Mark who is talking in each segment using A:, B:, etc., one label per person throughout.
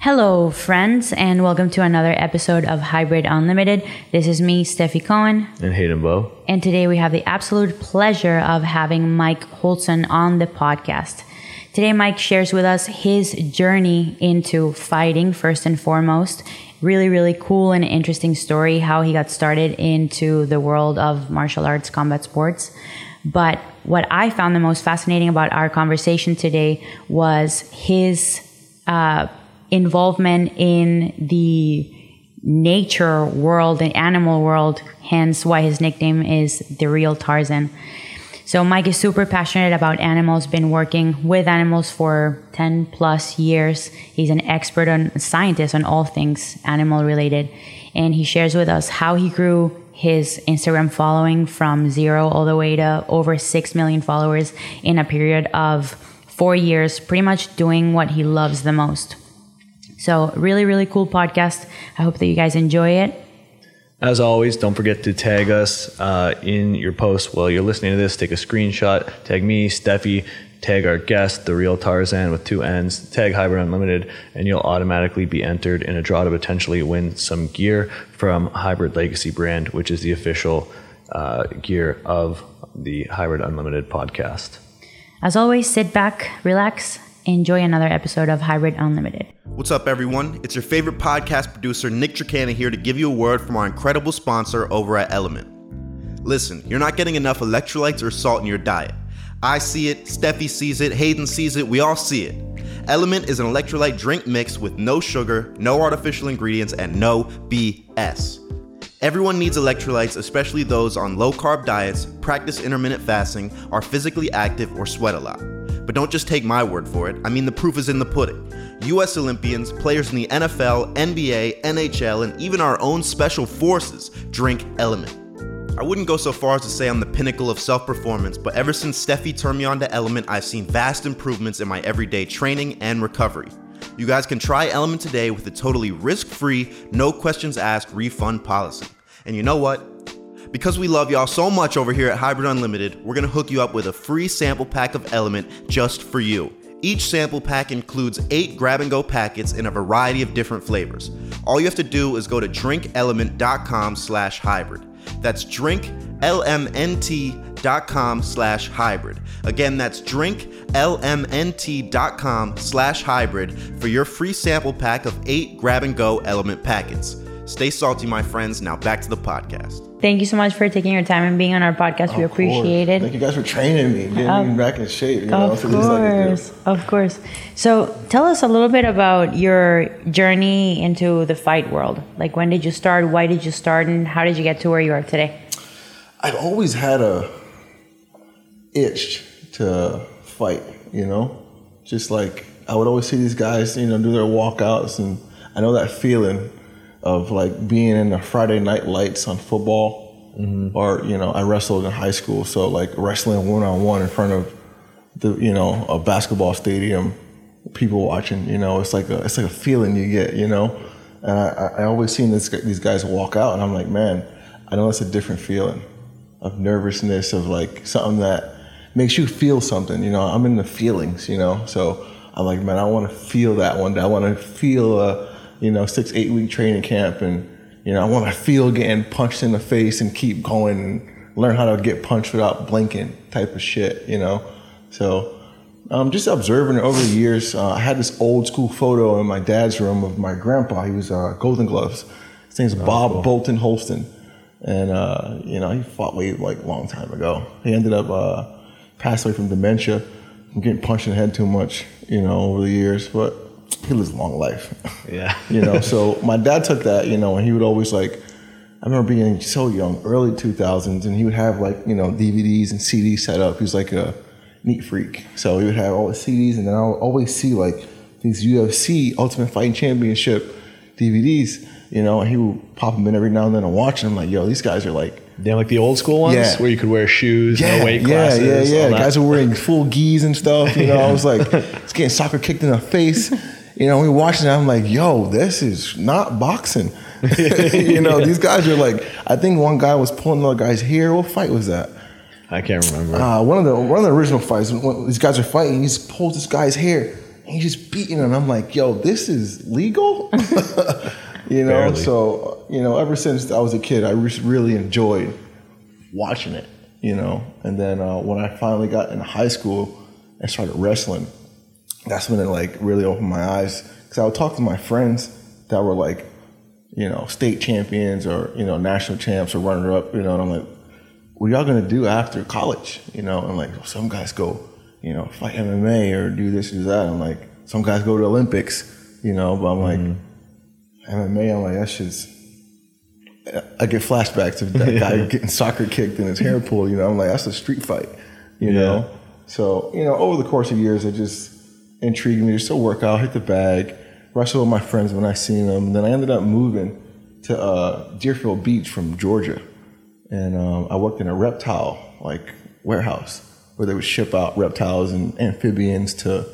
A: Hello, friends, and welcome to another episode of Hybrid Unlimited. This is me, Steffi Cohen,
B: and Hayden Bow.
A: and today we have the absolute pleasure of having Mike Holston on the podcast. Today, Mike shares with us his journey into fighting, first and foremost. Really, really cool and interesting story how he got started into the world of martial arts combat sports. But what I found the most fascinating about our conversation today was his uh, involvement in the nature world and animal world, hence why his nickname is the real Tarzan. So Mike is super passionate about animals, been working with animals for 10 plus years. He's an expert on scientist on all things animal related. And he shares with us how he grew his Instagram following from zero all the way to over 6 million followers in a period of four years, pretty much doing what he loves the most. So, really, really cool podcast. I hope that you guys enjoy it.
B: As always, don't forget to tag us uh, in your post while you're listening to this. Take a screenshot, tag me, Steffi, tag our guest, the real Tarzan with two N's, tag Hybrid Unlimited, and you'll automatically be entered in a draw to potentially win some gear from Hybrid Legacy brand, which is the official uh, gear of the Hybrid Unlimited podcast.
A: As always, sit back, relax, enjoy another episode of Hybrid Unlimited.
C: What's up, everyone? It's your favorite podcast producer, Nick Tricana, here to give you a word from our incredible sponsor over at Element. Listen, you're not getting enough electrolytes or salt in your diet. I see it, Steffi sees it, Hayden sees it, we all see it. Element is an electrolyte drink mix with no sugar, no artificial ingredients, and no BS. Everyone needs electrolytes, especially those on low carb diets, practice intermittent fasting, are physically active, or sweat a lot. But don't just take my word for it, I mean, the proof is in the pudding. US Olympians, players in the NFL, NBA, NHL, and even our own special forces drink Element. I wouldn't go so far as to say I'm the pinnacle of self performance, but ever since Steffi turned me on to Element, I've seen vast improvements in my everyday training and recovery. You guys can try Element today with a totally risk free, no questions asked refund policy. And you know what? Because we love y'all so much over here at Hybrid Unlimited, we're gonna hook you up with a free sample pack of Element just for you. Each sample pack includes eight grab and go packets in a variety of different flavors. All you have to do is go to drinklmnt.com slash hybrid. That's drinklmnt.com slash hybrid. Again, that's drinklmnt.com slash hybrid for your free sample pack of eight grab and go element packets. Stay salty, my friends. Now back to the podcast.
A: Thank you so much for taking your time and being on our podcast. we
D: Of
A: appreciate
D: course.
A: it.
D: Thank you guys for training me, getting me back in shape. You know,
A: Of
D: so this like a-
A: course, of course. So tell us a little bit about your journey into the fight world. Like when did you start? Why did you start? And how did you get to where you are today?
D: I've always had a itch to fight. You know, just like I would always see these guys, you know, do their walkouts, and I know that feeling of like being in the Friday night lights on football, mm-hmm. or you know, I wrestled in high school, so like wrestling one on one in front of the you know a basketball stadium, people watching. You know, it's like a it's like a feeling you get. You know, and I, I always seen this, these guys walk out, and I'm like, man, I know it's a different feeling of nervousness of like something that makes you feel something. You know, I'm in the feelings. You know, so I'm like, man, I want to feel that one day. I want to feel a you know six eight week training camp and. You know, I want to feel getting punched in the face and keep going and learn how to get punched without blinking type of shit, you know? So, um, just observing over the years, uh, I had this old school photo in my dad's room of my grandpa. He was uh, Golden Gloves. His name's Bob Bolton Holston. And, uh, you know, he fought way like a long time ago. He ended up uh, passed away from dementia, from getting punched in the head too much, you know, over the years. But he lives a long life.
B: Yeah.
D: you know so my dad took that you know and he would always like i remember being so young early 2000s and he would have like you know dvds and cds set up he was like a neat freak so he would have all the cds and then I would always see like these ufc ultimate fighting championship dvds you know and he would pop them in every now and then and watch them like yo these guys are like
B: have like the old school ones
D: Yeah.
B: where you could wear shoes,
D: yeah,
B: no weight
D: yeah,
B: classes.
D: yeah, yeah.
B: that.
D: Guys were wearing full gis and stuff. You know, I was like, it's getting soccer kicked in the face. You know, we watching it. I'm like, yo, this is not boxing. you know, these guys are like, I think one guy was pulling another guy's hair. What fight was that?
B: I can't remember.
D: Uh, one of the one of the original fights. When these guys are fighting. He just pulls this guy's hair, And he's just beating, and I'm like, yo, this is legal, you know.
B: Barely.
D: So you know, ever since I was a kid, I just really enjoyed watching it, you know. And then uh, when I finally got in high school and started wrestling, that's when it like really opened my eyes because I would talk to my friends that were like, you know, state champions or you know national champs or runner up, you know, and I'm like, what y'all gonna do after college? You know, and I'm like some guys go, you know, fight MMA or do this or that. I'm like, some guys go to Olympics, you know, but I'm like, mm-hmm. MMA, I'm like, that's just. I get flashbacks of that guy getting soccer kicked in his hair pulled. You know, I'm like, that's a street fight. You
B: Yeah.
D: know, so you know, over the course of years, I just intrigued me. Just still work out, hit the bag, wrestle with my friends when I seen them. Then I ended up moving to uh, Deerfield Beach from Georgia, and um, I worked in a reptile like warehouse where they would ship out reptiles and amphibians to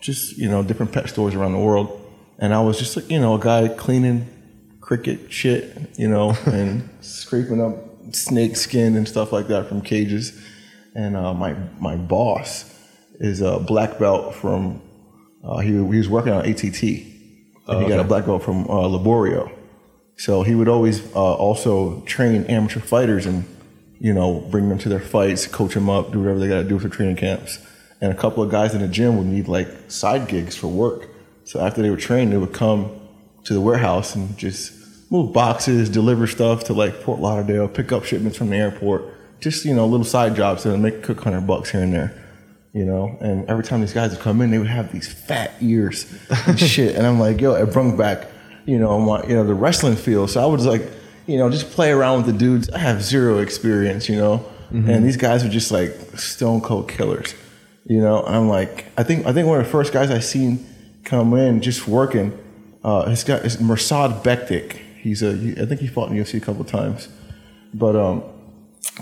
D: just you know different pet stores around the world. And I was just like you know a guy cleaning cricket shit, you know, and scraping up snake skin and stuff like that from cages. And uh, my my boss is a black belt from uh, he, he was working on ATT, and he got a black belt from uh, Liborio. So he would always uh, also train amateur fighters and you know bring them to their fights, coach them up, do whatever they got to do for training camps. And a couple of guys in the gym would need like side gigs for work. So after they were trained, they would come to the warehouse and just move boxes, deliver stuff to like Fort Lauderdale, pick up shipments from the airport. Just you know, little side jobs to make a couple hundred bucks here and there. You know, and every time these guys would come in, they would have these fat ears and shit. And I'm like, yo, it brought back, you know, my you know the wrestling feel. So I was like, you know, just play around with the dudes. I have zero experience, you know, and these guys were just like stone cold killers. You know, I'm like, I think I think one of the first guys I seen come in just working. Uh, his guy is Mirsad Bektic. He's a I think he fought in UFC a couple times, but um,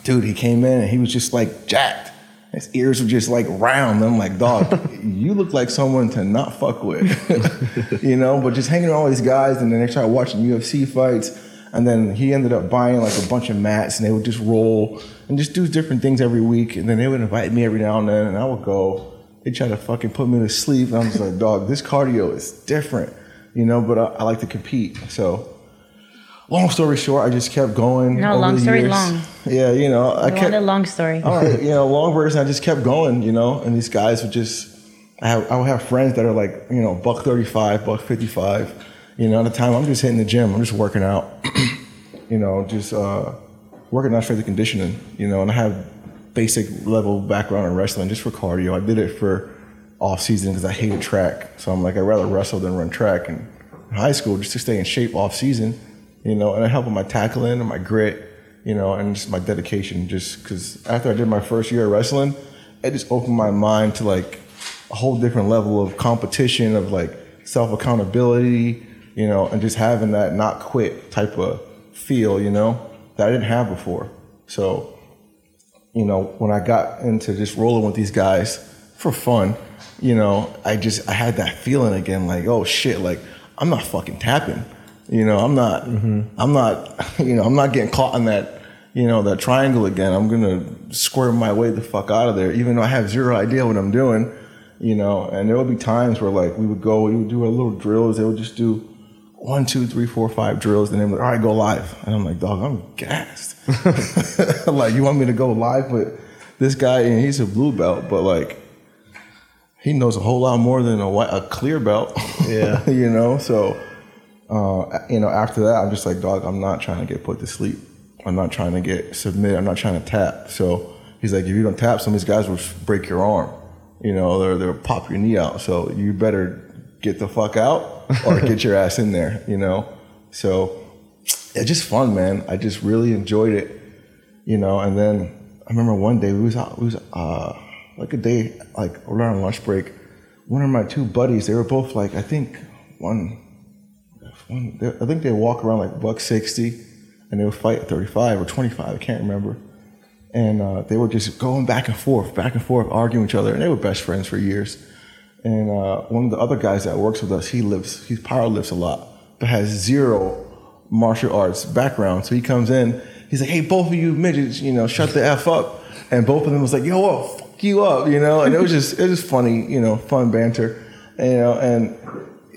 D: dude, he came in and he was just like jacked. His ears were just like round. I'm like, dog, you look like someone to not fuck with, you know. But just hanging around all these guys, and then they started watching UFC fights, and then he ended up buying like a bunch of mats, and they would just roll and just do different things every week. And then they would invite me every now and then, and I would go. They try to fucking put me to sleep, and I'm just like, dog, this cardio is different, you know. But I, I like to compete, so. Long story short, I just kept going.
A: No, long story
D: years.
A: long.
D: Yeah, you know, I kept
A: want a long story.
D: all right, you know, long version. I just kept going, you know, and these guys would just. I have I would have friends that are like you know buck thirty five, buck fifty five. You know, at the time I'm just hitting the gym. I'm just working out. you know, just uh, working out strength and conditioning. You know, and I have basic level background in wrestling just for cardio. I did it for off season because I hated track. So I'm like I'd rather wrestle than run track. And in high school, just to stay in shape off season. You know, and I help with my tackling and my grit you know, and just my dedication. Just because after I did my first year of wrestling, it just opened my mind to like a whole different level of competition, of like self accountability, you know, and just having that not quit type of feel, you know, that I didn't have before. So, you know, when I got into just rolling with these guys for fun, you know, I just I had that feeling again, like, oh shit, like I'm not fucking tapping. You know, I'm not mm-hmm. I'm not you know, I'm not getting caught in that, you know, that triangle again. I'm gonna square my way the fuck out of there, even though I have zero idea what I'm doing, you know, and there would be times where like we would go, we would do our little drills, they would just do one, two, three, four, five drills, and then like, all right, go live. And I'm like, dog, I'm gassed. like, you want me to go live with this guy, and he's a blue belt, but like, he knows a whole lot more than a, white, a clear belt.
B: Yeah.
D: you know, so, uh, you know, after that, I'm just like, dog, I'm not trying to get put to sleep. I'm not trying to get submit. I'm not trying to tap. So he's like, if you don't tap, some of these guys will break your arm. You know, they're, they'll pop your knee out. So you better get the fuck out or get your ass in there, you know? So it's just fun, man. I just really enjoyed it, you know. And then I remember one day we was out, we was uh, like a day, like around lunch break. One of my two buddies, they were both like, I think one, they, I think they walk around like buck sixty, and they would fight at thirty five or twenty five. I can't remember. And uh, they were just going back and forth, back and forth, arguing each other, and they were best friends for years. And uh, one of the other guys that works with us, he lives, he power lifts a lot, but has zero martial arts background. So he comes in, he's like, "Hey, both of you midgets, you know, shut the f up." And both of them was like, "Yo, well, fuck you up," you know. And it was just, it was funny, you know, fun banter. you know, and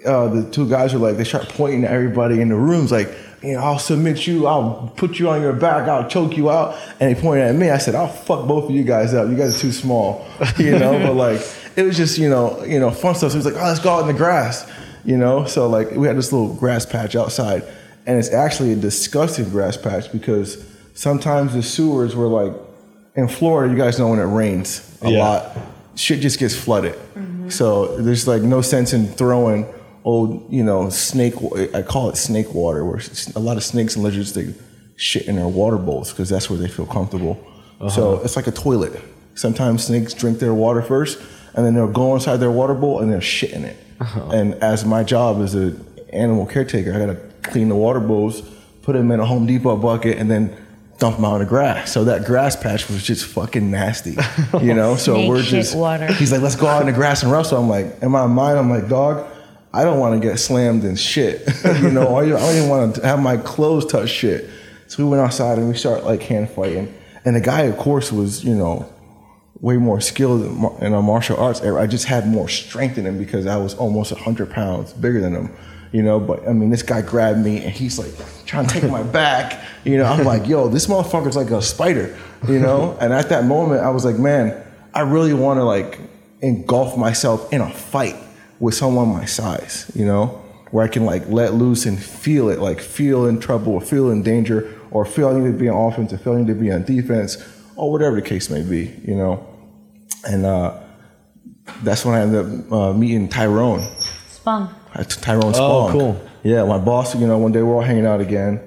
D: uh, the two guys were like, they start pointing at everybody in the rooms, like, you know, I'll submit you, I'll put you on your back, I'll choke you out. And they pointed at me. I said, I'll fuck both of you guys up. You guys are too small, you know. but like, it was just, you know, you know, fun stuff. So it was like, oh, let's go out in the grass, you know. So like, we had this little grass patch outside, and it's actually a disgusting grass patch because sometimes the sewers were like, in Florida, you guys know when it rains a
B: Yeah.
D: lot, shit just gets flooded. So there's like no sense in throwing old, you know, snake. I call it snake water, where a lot of snakes and lizards they shit in their water bowls because that's where they feel comfortable. So uh-huh. it's like a toilet. Sometimes snakes drink their water first, and then they'll go inside their water bowl and they'll shit in it. Uh-huh. And as my job as an animal caretaker, I gotta clean the water bowls, put them in a Home Depot bucket, and then dump them out in the grass. So that grass patch was just fucking nasty, you know. So
A: Snake
D: we're just
A: water.
D: He's like, let's go out in the grass and wrestle. I'm like, in my mind, I'm like, dog, I don't want to get slammed and shit. you know, I don't even want to have my clothes touch shit. So we went outside and we start like hand fighting. And the guy, of course, was, you know, way more skilled in a martial arts. era. I just had more strength in him because I was almost 100 pounds bigger than him. You know, but I mean, this guy grabbed me and he's like trying to take my back. You know, I'm like, yo, this motherfucker's like a spider. You know, and at that moment, I was like, man, I really want to like engulf myself in a fight with someone my size. You know, where I can like let loose and feel it, like feel in trouble or feel in danger or feel I need to be on offense or feel I need to be on defense or whatever the case may be. You know, and uh, that's when I ended up uh, meeting Tyrone.
A: Spong.
D: Uh, Tyrone
B: Oh, cool.
D: Yeah, my boss. You know, one day we're all hanging out again,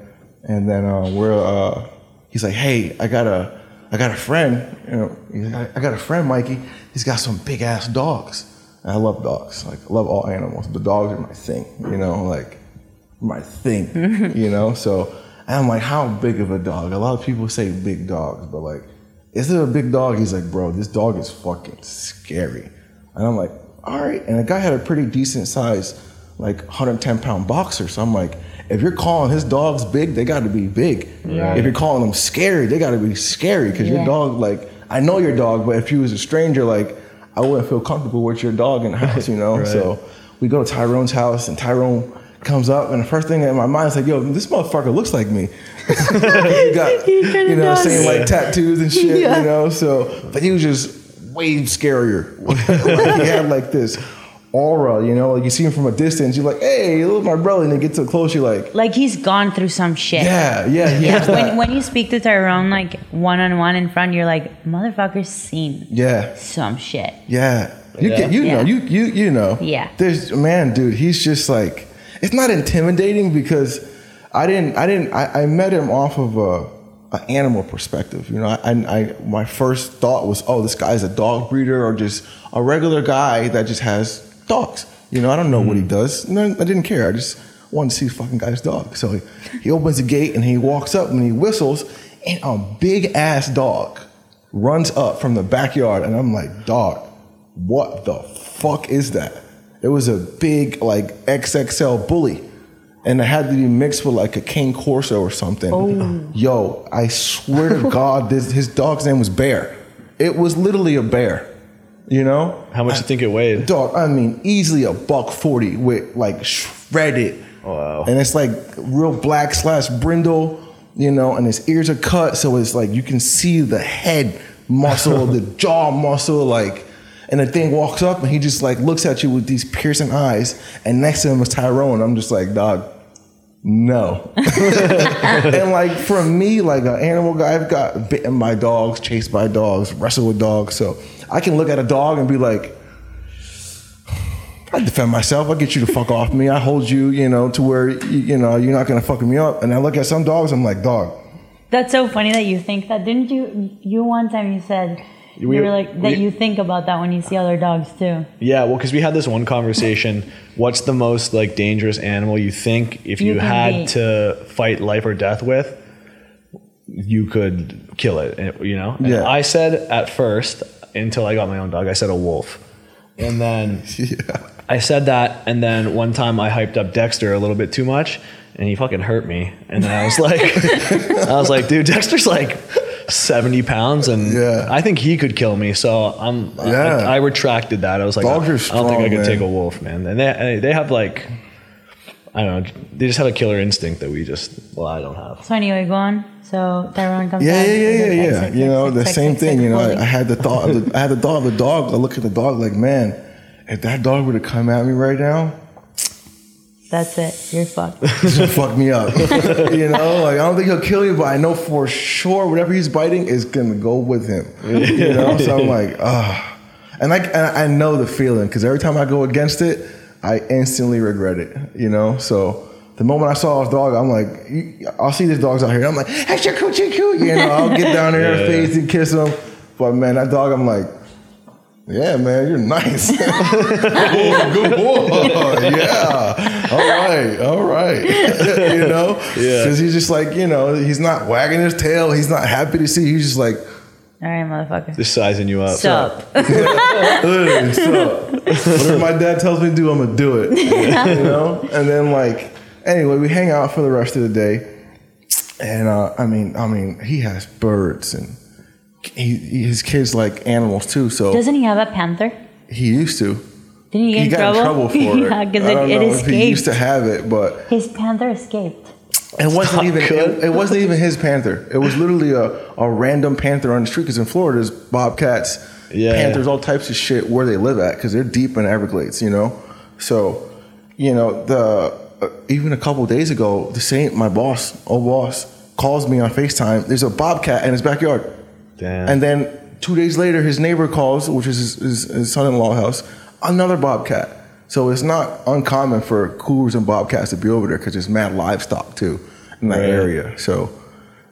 D: and then uh, we're. Uh, he's like, "Hey, I got a, I got a friend. You know, he's I got a friend, Mikey. He's got some big ass dogs. And I love dogs. Like, I love all animals, but dogs are my thing. You know, like my thing. you know, so and I'm like, how big of a dog? A lot of people say big dogs, but like, is it a big dog? He's like, bro, this dog is fucking scary. And I'm like, all right. And the guy had a pretty decent size, like 110 pound boxer. So I'm like, if you're calling his dogs big, they got to be big.
A: Yeah.
D: If you're calling them scary, they got to be scary because
A: Yeah.
D: your dog, like, I know your dog, but if you was a stranger, like, I wouldn't feel comfortable with your dog in the house, you know? So we go to Tyrone's house and Tyrone comes up and the first thing in my mind is like, yo, this motherfucker looks like me. he got,
A: He kinda
D: you know,
A: does.
D: saying like tattoos and shit,
A: Yeah.
D: you know? So, but he was just way scarier. like he had like this aura, you know, like you see him from a distance, you're like, hey, look, my brother. And then get so close, you're like,
A: Like he's gone through some shit.
D: yeah, yeah, he has
A: when,
D: that.
A: when you speak to Tyrone like one on one in front, you're like, motherfucker's seen
D: yeah.
A: some shit.
D: Yeah. You
B: Yeah.
D: get you know, you you you know.
A: Yeah.
D: There's man, dude, he's just like it's not intimidating because I didn't I didn't I, I met him off of a, a animal perspective. You know, I, I my first thought was, oh, this guy's a dog breeder or just a regular guy that just has dogs. You know, I don't know what he hmm. does. No, I didn't care. I just wanted to see the fucking guy's dog. So he, he opens the gate and he walks up and he whistles, and a big ass dog runs up from the backyard, and I'm like, dog, what the fuck is that? It was a big like XXL bully, and it had to be mixed with like a Cane Corso or something. Oh. Yo, I swear to God, this his dog's name was Bear. It was literally a bear. You know
B: How much do you think it weighed?
D: dog. I mean, easily a buck forty with like shredded.
B: Oh, wow.
D: And it's like real black slash brindle, you know, and his ears are cut, so it's like you can see the head muscle, the jaw muscle, like. And the thing walks up and he just like looks at you with these piercing eyes, and next to him is Tyrone. I'm just like, dog, no. and like for me, like an animal guy, I've got bitten by dogs, chased by dogs, wrestled with dogs. So I can look at a dog and be like, I defend myself. I get you to fuck off me. I hold you, you know, to where you, you know you're not gonna fuck me up. And I look at some dogs, I'm like, dog.
A: That's so funny that you think that. Didn't you? You one time you said you
B: We-
A: were like that.
B: we-
A: you think about that when you see other dogs too.
B: Yeah, well, because we had this one conversation. What's the most like dangerous animal you think if
A: You
B: you, had
A: beat.
B: to fight life or death with, you could kill it? You know. And
D: Yeah.
B: I said at first until I got my own dog, I said a wolf, and then I said that, and then one time I hyped up Dexter a little bit too much, and he fucking hurt me. And then I was like, I was like, dude, Dexter's like 70 pounds, and
D: Yeah.
B: I think he could kill me. So I'm,
D: Yeah.
B: I, I retracted that. I was like,
D: Dogs
B: I, I don't think I could
D: man.
B: take a wolf, man. And they, they have like, I don't know, they just have a killer instinct that we just, well, I don't have.
A: So anyway, go on. So Tyrone comes.
D: Yeah,
A: out,
D: yeah, yeah, yeah, yeah.
A: "X, X,
D: You
A: X,
D: know,
A: X,
D: the
A: X,
D: same
A: X,
D: thing.
A: X,
D: You know, I. I had the thought. Of the, I had the thought of the dog. I look at the dog like, man, if that dog were to come at me right now,
A: That's it. You're fucked.
D: he's gonna fuck me up. you know, like I don't think he'll kill you, but I know for sure whatever he's biting is gonna go with him. You know, so I'm like, ah, and I and I know the feeling because every time I go against it, I instantly regret it. You know, so. The moment I saw his dog, I'm like, I'll see these dogs out here. I'm like, hey, choo, choo, choo. You know, I'll get down in their
B: Yeah.
D: face and kiss them. But man, that dog, I'm like, yeah, man, you're nice. oh, good boy. Yeah. All right. All right. you know?
B: Yeah.
D: Because he's just like, you know, he's not wagging his tail. He's not happy to see. He's just like,
A: All right, motherfucker.
B: Just sizing you up.
A: Sup?
D: literally, so whatever my dad tells me to do, I'm going to do it. You know? And then, like, anyway, we hang out for the rest of the day. And, uh, I mean, I mean, he has birds and he, he- his kids like animals too. So
A: Doesn't he have a panther?
D: he used to.
A: Didn't he get
D: he
A: in
D: got
A: trouble?
D: in trouble for it.
A: yeah, because
D: I
A: it,
D: don't
A: it
D: know if he used to have it, but
A: His panther escaped.
D: It wasn't even it, it wasn't even his panther. It was literally a, a random panther on the street. Because in Florida, there's bobcats,
B: Yeah.
D: panthers, all types of shit where they live at because they're deep in Everglades, you know. So, you know, the uh, even a couple days ago, the same my boss, old boss, calls me on Facetime. There's a bobcat in his backyard.
B: Damn.
D: And then two days later, his neighbor calls, which is his, his, his son-in-law house, another bobcat. So it's not uncommon for cougars and bobcats to be over there because there's mad livestock too in that
B: Right.
D: area. So,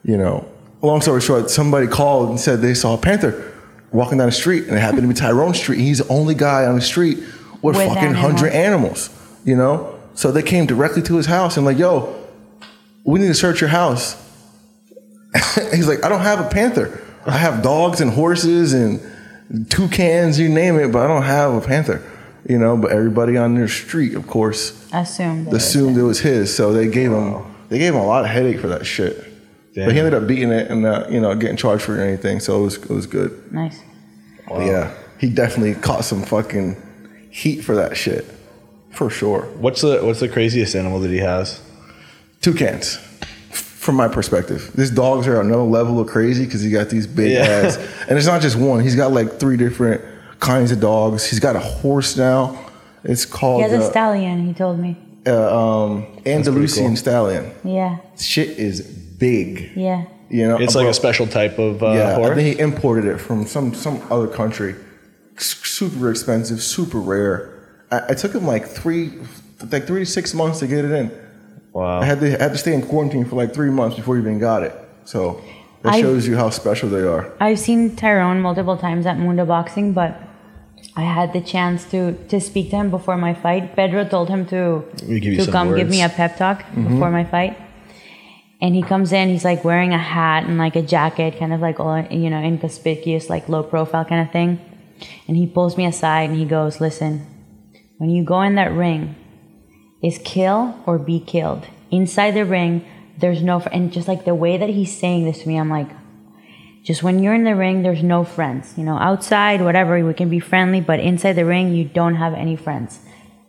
D: you know, long story short, somebody called and said they saw a panther walking down the street, and it happened to be Tyrone Street. He's the only guy on the street with,
A: With
D: fucking hundred animals. You know, so they came directly to his house and like, yo, we need to search your house. He's like, I don't have a panther. I have dogs and horses and toucans, you name it, but I don't have a panther. You know, but everybody on their street, of course,
A: Assumed. that it was
D: assumed it was his. So they gave him they gave him a lot of headache for that shit. But he ended up beating it and uh, you know getting charged for anything. So it was it was good.
A: Nice.
D: But yeah, he definitely caught some fucking heat for that shit, for sure.
B: What's the what's the craziest animal that he has?
D: toucans from my perspective these dogs are another level of crazy because he got these big
B: Yeah.
D: ass and it's not just one he's got like three different kinds of dogs he's got a horse now it's called.
A: He
D: called
A: has a
D: uh,
A: stallion, he told me.
D: uh, um, Andalusian
B: cool.
D: stallion
A: Yeah,
D: shit is big
A: yeah.
D: you know
B: It's like
D: bro,
B: a special type of uh,
D: yeah I
B: horse.
D: think he imported it from some some other country S- super expensive super rare I, I took him like three like three to six months to get it in
B: wow.
D: I had to I had to stay in quarantine for like three months before he even got it. So that
A: I-
D: shows you how special they are.
A: I've seen Tyrone multiple times at Mundo Boxing, but I had the chance to to speak to him before my fight. Pedro told him to to come give me a pep talk before my fight. And he comes in, he's like wearing a hat and like a jacket, kind of like all you know, inconspicuous, like low profile kind of thing. And he pulls me aside and he goes, "Listen, when you go in that ring, is kill or be killed. Inside the ring, there's no and just like the way that he's saying this to me, I'm like, just when you're in the ring, there's no friends. You know, outside, whatever, we can be friendly, but inside the ring, you don't have any friends.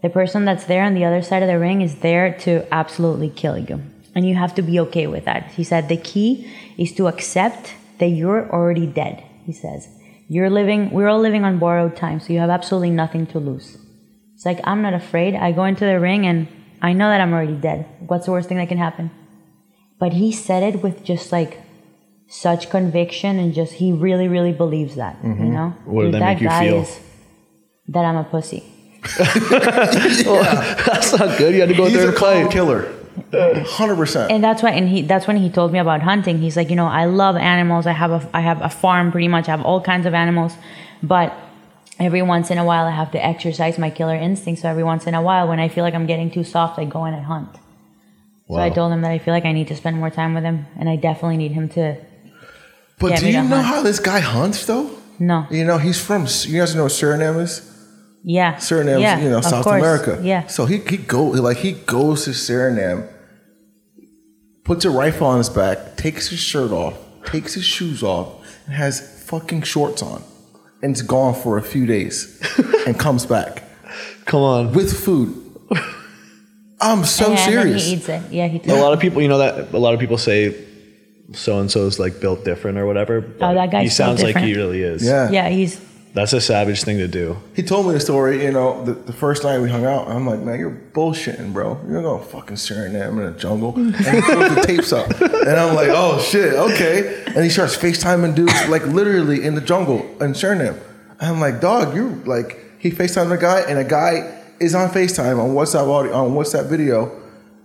A: The person that's there on the other side of the ring is there to absolutely kill you. And you have to be okay with that. He said the key is to accept that you're already dead. He says, You're living, we're all living on borrowed time, so you have absolutely nothing to lose. It's like, I'm not afraid. I go into the ring and I know that I'm already dead. What's the worst thing that can happen? But he said it with just like such conviction and just, he really, really believes that, you mm-hmm. know?
B: What did
A: Dude,
B: that make you feel?
A: is that I'm a pussy.
B: That's not good. You had to go
D: He's
B: there
D: a
B: and
D: calm
B: fight.
D: killer. Hundred percent.
A: and that's why and he that's when he told me about hunting he's like you know i love animals i have a i have a farm pretty much i have all kinds of animals but every once in a while i have to exercise my killer instinct so every once in a while when i feel like i'm getting too soft i go in and hunt wow. so i told him that i feel like i need to spend more time with him and i definitely need him to
D: But
A: Get
D: do you know
A: hunt.
D: how this guy hunts though?
A: no
D: You know he's from. You guys know what Suriname is?
A: yeah
D: Suriname,
A: yeah,
D: you know, South
A: course.
D: America.
A: yeah
D: So he he go like he goes to Suriname, puts a rifle on his back, takes his shirt off, takes his shoes off, and has fucking shorts on, and is gone for a few days, and comes back
B: Come on.
D: with food. I'm so
A: and then
D: serious.
A: he eats it. Yeah, he.
B: A lot of people, you know that a lot of people say so and so's like built different or whatever. Oh, but
A: Oh, that guy's
B: He sounds like he
A: different.
B: really is.
D: Yeah.
A: Yeah, he's.
B: That's a savage thing to do.
D: He told me the story, you know, the, the first night we hung out. I'm like, man, you're bullshitting, bro. You're gonna fucking Suriname in the jungle. And he put the tapes up. And I'm like, oh shit, okay. And he starts FaceTiming dudes like literally in the jungle in Suriname. And I'm like, dog, you like he FaceTimed a guy and a guy is on FaceTime on WhatsApp audio on WhatsApp video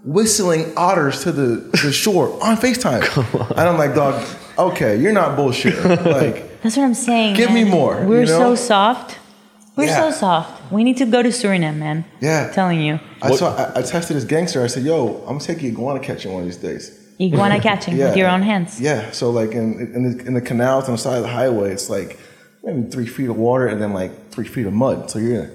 D: whistling otters to the, the shore on FaceTime. And I'm like, dog, okay, you're not bullshitting. Like
A: That's what I'm saying.
D: Give me more,
A: We're
D: you know?
A: so soft. We're
D: Yeah.
A: so soft. We need to go to Suriname, man.
D: Yeah.
A: I'm telling you,
D: I saw I, I tested this gangster. I said, "Yo, I'm gonna take you iguana catching one of these days."
A: iguana catching with your own hands.
D: Yeah. So like in in the, in the canals on the side of the highway, it's like maybe three feet of water and then like three feet of mud. So you're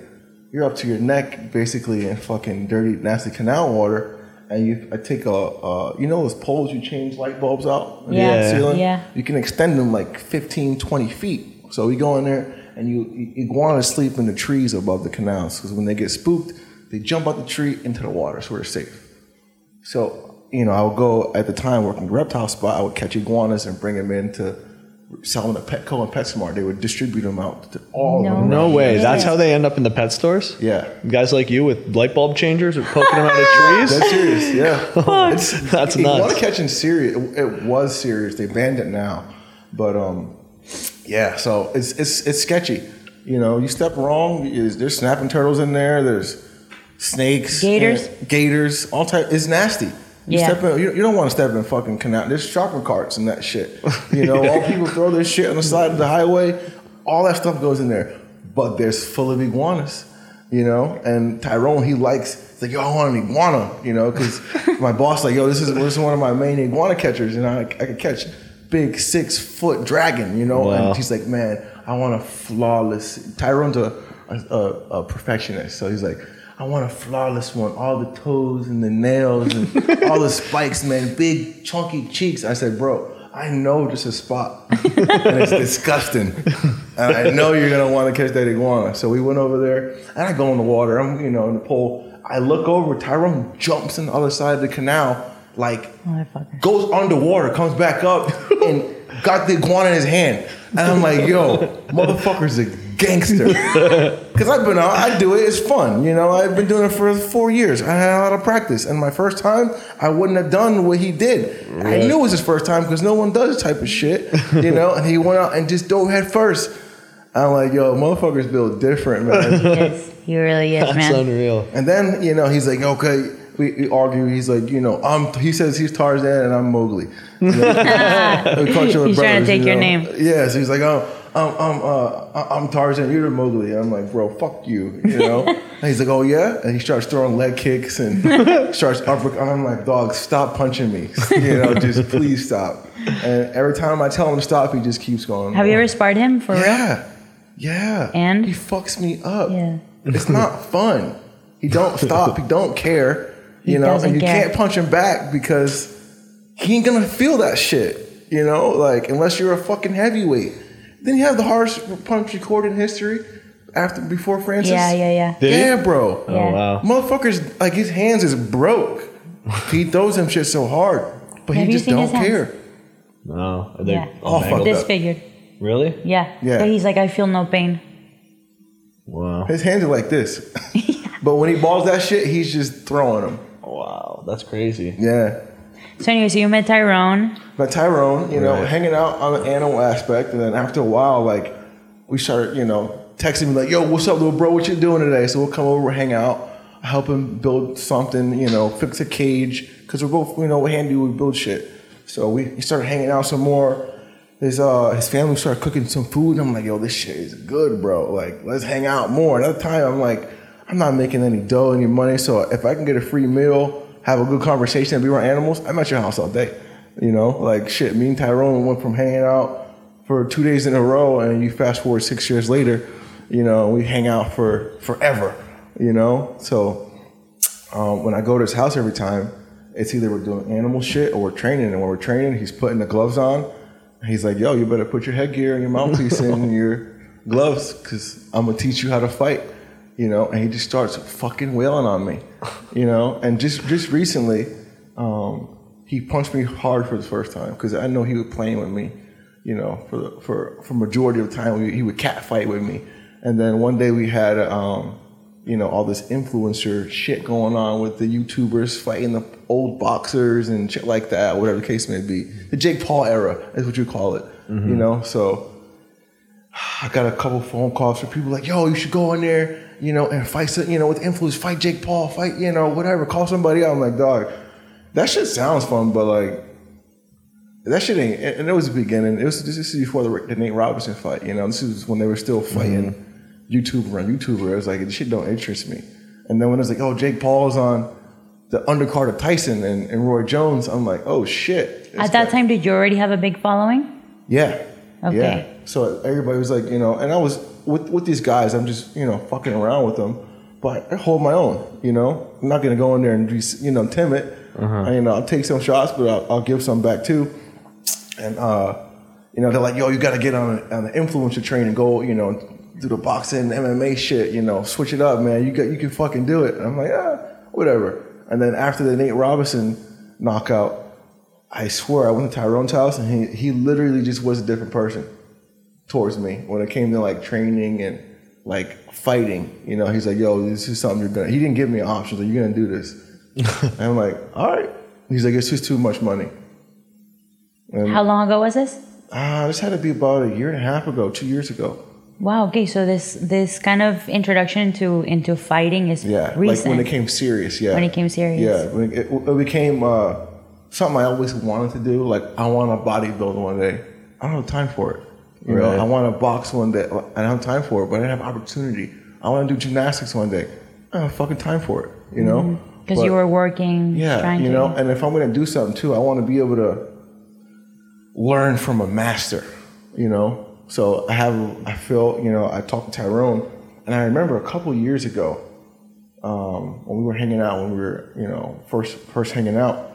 D: you're up to your neck basically in fucking dirty, nasty canal water. And you, I take a, uh, you know those poles you change light bulbs out in the
A: Yeah.
D: ceiling?
A: Yeah.
D: You can extend them like 15, 20 feet. So we go in there and you iguanas sleep in the trees above the canals because when they get spooked, they jump out the tree into the water, so we're safe. So, you know, I would go at the time working reptile spot, I would catch iguanas and bring them in to sell them at Petco and PetSmart. They would distribute them out to all
A: No
D: of them.
B: No way. That's how they end up in the pet stores?
D: Yeah.
B: Guys like you with light bulb changers or poking them out of trees?
D: That's serious, yeah. it's,
B: That's
D: iguana
B: nuts.
D: catching serious. It, it was serious. They banned it now, but um, yeah. So it's it's it's sketchy. You know, you step wrong. There's snapping turtles in there? There's snakes,
A: Gators?
D: gators, all type. It's nasty. You
A: Yeah.
D: step in. You, you don't want to step in fucking canal. There's shopping carts and that shit. You know, all people throw their shit on the side of the highway. All that stuff goes in there, but there's full of iguanas. You know, and Tyrone he likes. He's like, yo, I want an iguana. You know, because my boss like, yo, this is this is one of my main iguana catchers, and I I could catch big six foot dragon. You know,
B: Wow.
D: and he's like, man, I want a flawless. Tyrone's a, a, a perfectionist, so he's like. I want a flawless one, all the toes and the nails and all the spikes, man, big chunky cheeks. I said, bro, I know this is spot, and it's disgusting, and I know you're gonna want to catch that iguana. So we went over there, and I go in the water. I'm, you know, in the pool. I look over. Tyrone jumps on the other side of the canal, like goes underwater, comes back up, and got the iguana in his hand. And I'm like, yo, motherfucker's a gangster. Because I've been out, I do it, it's fun. You know, I've been doing it for four years. I had a lot of practice. And my first time, I wouldn't have done what he did. I knew it was his first time because no one does this type of shit, you know? And he went out and just dove head first. I'm like, yo, motherfucker's build different, man.
A: He is. He really is,
B: That's
A: man.
B: unreal.
D: And then, you know, he's like, okay, we, we argue. He's like, you know, I'm, he says he's Tarzan and I'm Mowgli. You know? We call
A: He's trying to take
D: you
A: your
D: know?
A: name.
D: Yeah, so he's like, oh, I'm, I'm, uh, I'm Tarzan, you're the Mowgli. I'm like, bro, fuck you, you know? and he's like, oh, yeah? And he starts throwing leg kicks and starts uppercut. I'm like, dog, stop punching me. You know, just please stop. And every time I tell him to stop, he just keeps going.
A: Have you ever sparred him for real?
D: Yeah. Yeah.
A: And?
D: He fucks me up.
A: Yeah.
D: It's not fun. He don't stop. He don't care.
A: He
D: You know, and you
A: care.
D: can't punch him back because he ain't gonna feel that shit. You know, like unless you're a fucking heavyweight. Then you have the hardest punch recorded in history after before Francis.
A: Yeah, yeah, yeah.
B: Did he?
D: Yeah, bro.
B: Oh,
A: Yeah.
B: wow.
D: Motherfuckers like his hands is broke. he throws them shit so hard, but
A: Have
D: he just don't care.
B: No. Are they
A: Yeah.
B: all
D: Oh, fuck
B: mangled?
D: that.
A: Disfigured.
B: Really?
A: Yeah.
D: Yeah.
A: But he's like, I feel no pain.
B: Wow.
D: His hands are like this. but when he balls that shit, he's just throwing them.
B: Wow. That's crazy.
D: Yeah.
A: So anyway, so you met Tyrone.
D: Met Tyrone, you know,
B: Right.
D: hanging out on the animal aspect, and then after a while, like we started, you know, texting me like, "Yo, what's up, little bro? What you doing today?" So we'll come over, hang out, help him build something, you know, fix a cage, because we're both, you know, handy. We build shit. So we he started hanging out some more. His uh his family started cooking some food. And I'm like, "Yo, this shit is good, bro. Like, let's hang out more." Another time, I'm like, I'm not making any dough, any money, so if I can get a free meal, have a good conversation, and be around animals, I'm at your house all day. You know, like shit. Me and Tyrone went from hanging out for two days in a row, and you fast forward six years later, you know, we hang out for forever. You know, so um, when I go to his house every time, it's either we're doing animal shit or we're training, and when we're training, he's putting the gloves on, He's like, yo, you better put your headgear and your mouthpiece and your gloves because I'm gonna teach you how to fight. You know, and he just starts fucking wailing on me. You know, and just just recently, um, he punched me hard for the first time because I know he was playing with me. You know, for the, for for majority of the time we, he would cat fight with me, and then one day we had um, you know all this influencer shit going on with the YouTubers fighting the old boxers and shit like that, whatever the case may be. The Jake Paul era is what you call it. You know, so I got a couple phone calls from people like, "Yo, you should go in there, you know, and fight, some- you know, with influence, fight Jake Paul, fight, you know, whatever, call somebody out." I'm like, "Dog, that shit sounds fun, but like, that shit ain't." And and it was the beginning. It was this is before the, the Nate Robinson fight. You know, this is when they were still mm-hmm. fighting YouTuber on YouTuber. It was like, this shit don't interest me. And then when it was like, "Oh, Jake Paul's on." The undercard of Tyson and, and Roy Jones, I'm like, oh shit.
A: At that
D: guy-
A: time, did you already have a big following?
D: yeah.
A: Okay.
D: Yeah. So everybody was like, you know, and I was with with these guys. I'm just you know fucking around with them, but I hold my own. You know, I'm not gonna go in there and be you know timid. I, you know, I'll take some shots, but I'll, I'll give some back too. And uh, you know, they're like, yo, you got to get on on the influencer train and go, you know, do the boxing, MMA shit. You know, switch it up, man. You got you can fucking do it. And I'm like, ah, whatever. And then after the Nate Robinson knockout, I swear I went to Tyrone's house and he, he literally just was a different person towards me when it came to like training and like fighting. You know, he's like, yo, this is something you're gonna he didn't give me options, like you're gonna do this. and I'm like, all right. He's like, it's just too much money. And
A: How long ago was this?
D: ah, this had to be about a year and a half ago, two years ago.
A: Wow. Okay. So this this kind of introduction to into fighting is
D: Yeah,
A: recent.
D: like when it came serious. Yeah,
A: When it came serious.
D: Yeah, when it, it became uh, something I always wanted to do. Like I want to bodybuild one day. I don't have time for it. You
B: Right.
D: know, I want to box one day. I don't have time for it, but I didn't have opportunity. I want to do gymnastics one day. I don't have fucking time for it. You know,
A: because
D: But-
A: you were working.
D: yeah, you
A: to,
D: know, and if I'm gonna do something too, I want to be able to learn from a master, you know. So I have, I feel, you know, I talked to Tyrone, and I remember a couple years ago um, when we were hanging out, when we were, you know, first first hanging out,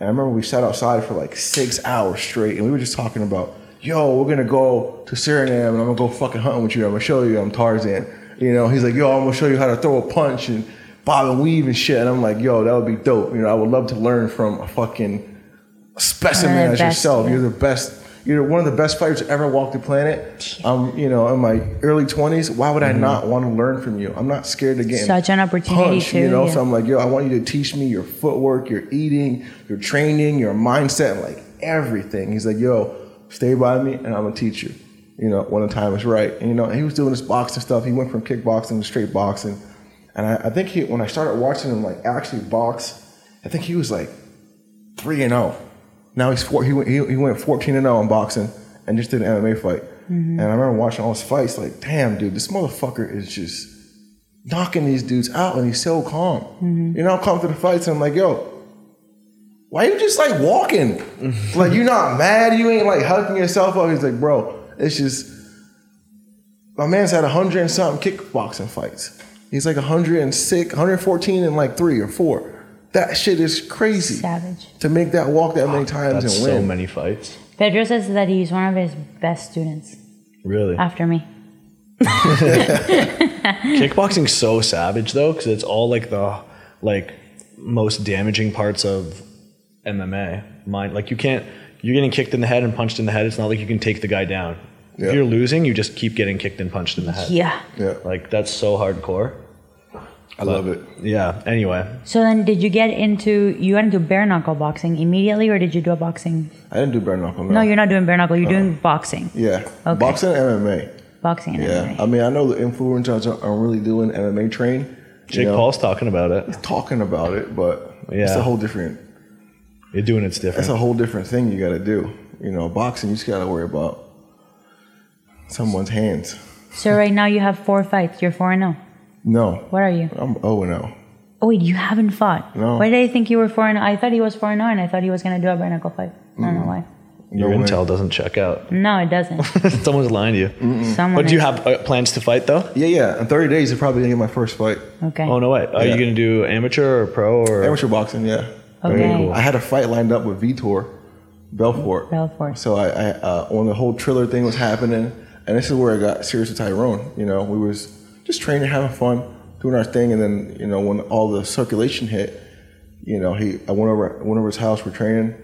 D: and I remember we sat outside for like six hours straight, and we were just talking about, yo, we're gonna go to Suriname, and I'm gonna go fucking hunting with you. I'm gonna show you I'm Tarzan. You know, he's like, yo, I'm gonna show you how to throw a punch and bob and weave and shit. And I'm like, yo, that would be dope. You know, I would love to learn from a fucking specimen
A: One of the
D: as yourself. You're the best. You're one of the best fighters to ever walk the planet. Um, you know, in my early 20s, why would I not want to learn from you? I'm not scared to get
A: Such an opportunity
D: punched, You know,
A: yeah.
D: so I'm like, yo, I want you to teach me your footwork, your eating, your training, your mindset, like everything. He's like, yo, stay by me, and I'm gonna teach you. You know, when the time is right. And, you know, he was doing this boxing stuff. He went from kickboxing to straight boxing, and I, I think he, when I started watching him like actually box, I think he was like three and zero. Now he's four. He went, he, he went fourteen and zero in boxing, and just did an MMA fight. Mm-hmm. And I remember watching all his fights. Like, damn, dude, this motherfucker is just knocking these dudes out, and he's so calm. Mm-hmm. You know, I come to the fights, and I'm like, yo, why you just like walking? like you're not mad? You ain't like hugging yourself up. He's like, bro, it's just my man's had a hundred and something kickboxing fights. He's like 106, 114 and like three or four. That shit is crazy.
A: Savage.
D: To make that walk that many times
B: That's
D: and win.
B: so many fights.
A: Pedro says that he's one of his best students
B: Really.
A: after me.
B: Kickboxing's so savage though, because it's all like the like most damaging parts of MMA. Mind like you can't you're getting kicked in the head and punched in the head. It's not like you can take the guy down.
D: Yeah.
B: If you're losing, you just keep getting kicked and punched in the head.
A: Yeah.
D: Yeah,
B: Like that's so hardcore.
D: I love it.
B: Yeah. Anyway,
A: So then, did you get into you went into bare knuckle boxing immediately, or did you do a boxing?
D: I didn't do bare knuckle.
A: No, you're not doing bare knuckle. You're doing boxing,
D: Yeah,
A: Okay.
D: boxing and MMA.
A: boxing and
D: Yeah,
A: MMA.
D: I mean, I know the influencers are, are really doing MMA train. you
B: Jake
D: know,
B: Paul's talking about it.
D: He's talking about it, but
B: yeah.
D: it's a whole different.
B: You're doing it's different.
D: It's a whole different thing you got to do. You know, boxing, you just got to worry about someone's hands.
A: So right now you have four fights. You're four and zero.
D: No,
A: What are you?
D: I'm O and O.
A: Oh wait, you haven't fought.
D: No.
A: Why did I think you were four and? I thought he was four and zero, and I thought he was gonna do a bare knuckle fight. I don't know why.
B: Your
D: No way.
B: intel doesn't check out.
A: No, it doesn't.
B: Someone's lying to you.
A: Someone.
B: But do you
A: is-
B: have uh, plans to fight though?
D: Yeah, yeah. In 30 days, you're probably gonna get my first fight.
A: Okay.
B: Oh no way. Are
D: Yeah.
B: you gonna do amateur or pro or
D: Amateur boxing, yeah.
A: Okay.
B: cool.
D: I had a fight lined up with Vitor Belfort.
A: Belfort.
D: So I, I uh, when the whole Triller thing was happening, and this is where I got serious with Tyrone. You know, we was just training, having fun, doing our thing, and then you know when all the circulation hit, you know, he I went over went over his house, we're training,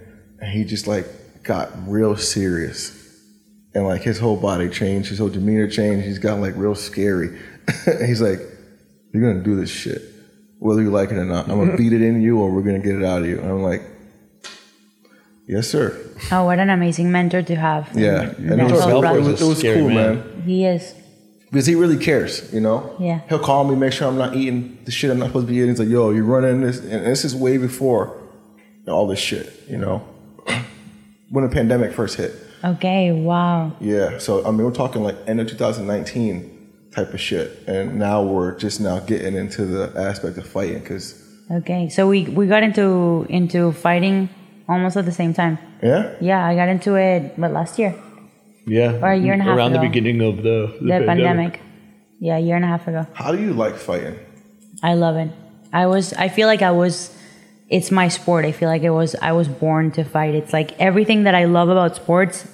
D: and he just like got real serious, and like his whole body changed, his whole demeanor changed. He's gotten like real scary. He's like, "You're gonna do this shit, whether you like it or not. I'm gonna beat it in you, or we're gonna get it out of you." And I'm like, "Yes, sir."
A: Oh, what an amazing mentor to have.
D: Yeah,
A: And
D: and it
A: that
D: was, it was, it was
B: Scary
D: cool,
B: man.
D: man.
A: He is.
D: Because he really cares, you know.
A: Yeah.
D: He'll call me, make sure I'm not eating the shit I'm not supposed to be eating. He's like, "Yo, you're running this," and this is way before all this shit, you know. When the pandemic first hit,
A: Okay, wow.
D: yeah. So I mean, we're talking like end of 2019 type of shit, and now we're just now getting into the aspect of fighting because,
A: Okay, so we we got into into fighting almost at the same time.
D: yeah,
A: Yeah, I got into it, but last year,
B: Yeah.
A: Or a year and a half
B: Around
A: ago.
B: the beginning of the,
A: the, pandemic. Yeah, a year and a half ago.
D: how do you like fighting?
A: I love it. I was. I feel like I was. It's my sport. I feel like it was. I was born to fight. It's like everything that I love about sports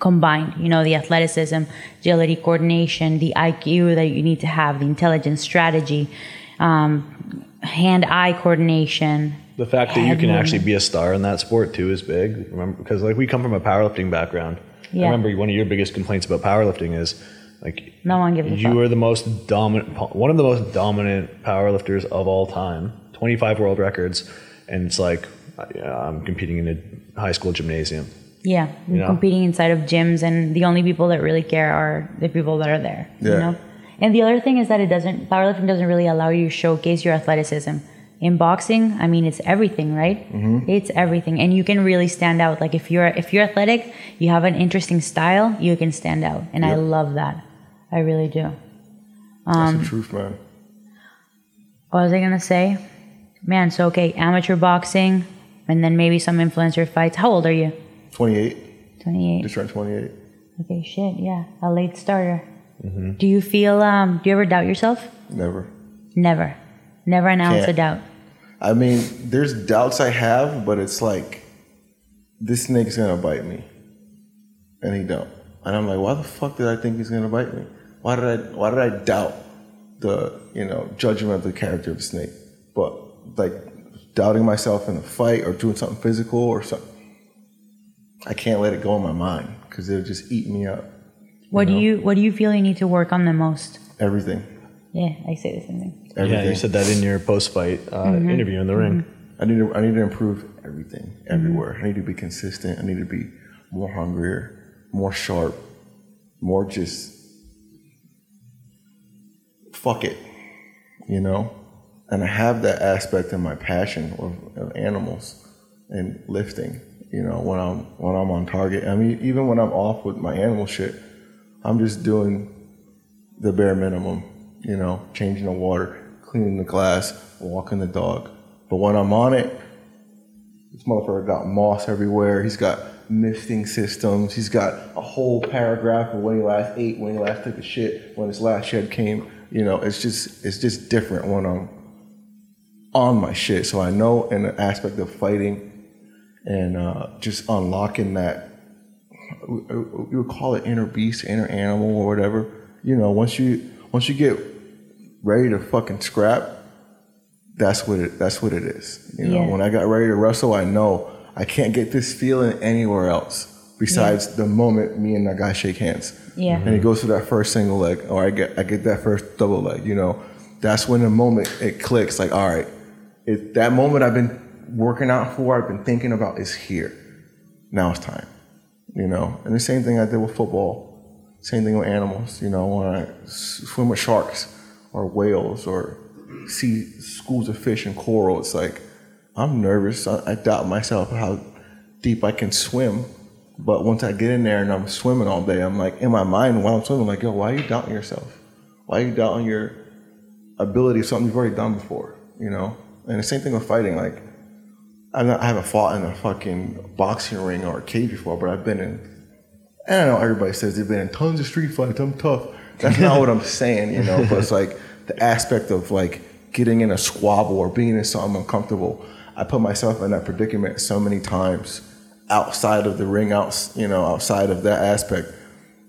A: combined. You know, the athleticism, agility, coordination, the IQ that you need to have, the intelligence, strategy, um, hand-eye coordination.
B: The fact that you can actually be a star in that sport too is big. Remember, because like we come from a powerlifting background.
A: Yeah.
B: I remember one of your biggest complaints about powerlifting is like
A: No one gives a
B: you
A: fuck.
B: are the most dominant, one of the most dominant powerlifters of all time. Twenty five world records, and it's like I'm competing in a high school gymnasium.
A: Yeah,
B: know?
A: competing inside of gyms, and the only people that really care are the people that are there. You
D: Yeah.
A: know, and the other thing is that it doesn't powerlifting doesn't really allow you to showcase your athleticism. In boxing, I mean, it's everything, right? It's everything, and you can really stand out. Like if you're if you're athletic, you have an interesting style, you can stand out, and I love that. I really do.
D: That's
A: Um,
D: the truth, man.
A: What was I gonna say? Man, so okay, amateur boxing, and then maybe some influencer fights. How old are you?
D: 28,
A: Twenty eight.
D: just turned 28.
A: Okay, shit, yeah, a late starter. Do you feel? Um, do you ever doubt yourself?
D: Never.
A: Never, never an ounce of doubt.
D: I mean, there's doubts I have, but it's like this snake's gonna bite me, and he don't. And I'm like, why the fuck did I think he's gonna bite me? Why did I? Why did I doubt the you know judgment of the character of the snake? But like doubting myself in a fight or doing something physical or something, I can't let it go in my mind because it'll just eat me up.
A: What do you What do you feel you need to work on the most?
D: Everything.
A: Yeah, I say the same thing.
D: Everything.
B: Yeah, you said that in your post fight uh,
A: Mm-hmm.
B: interview in the ring.
D: I need to I need to improve everything everywhere. I need to be consistent. I need to be more hungrier, more sharp, more just fuck it, you know. And I have that aspect in my passion of, of animals and lifting. You know, when I'm when I'm on target. I mean, even when I'm off with my animal shit, I'm just doing the bare minimum, you know, changing the water, cleaning the glass, walking the dog. But when I'm on it, this motherfucker got moss everywhere. He's got misting systems. He's got a whole paragraph of when he last ate, when he last took a shit, when his last shed came. You know, it's just it's just different when I'm on my shit. So I know in the aspect of fighting and uh, just unlocking that we would call it inner beast, inner animal, or whatever. You know, once you once you get ready to fucking scrap, that's what it that's what it is. You know,
A: Yeah.
D: when I got ready to wrestle, I know I can't get this feeling anywhere else besides the moment me and that guy shake hands.
A: Yeah.
D: And he goes to that first single leg, or I get I get that first double leg. You know, that's when the moment it clicks. Like, all right, it, that moment I've been working out for, I've been thinking about is here. Now it's time. You know, and the same thing I did with football. Same thing with animals. You know, uh, when I swim with sharks or whales or see schools of fish and coral, it's like I'm nervous. I, doubt myself how deep I can swim. But once I get in there and I'm swimming all day, I'm like in my mind while I'm swimming, like, yo, why are you doubting yourself? Why are you doubting your ability of something you've already done before? You know? And the same thing with fighting. Like, I'm not, I haven't fought in a fucking boxing ring or a cage before, but I've been in. And I know everybody says they've been in tons of street fights. I'm tough. That's not what I'm saying, you know. But it's like the aspect of like getting in a squabble or being in something uncomfortable. I put myself in that predicament so many times outside of the ring, out you know, outside of that aspect,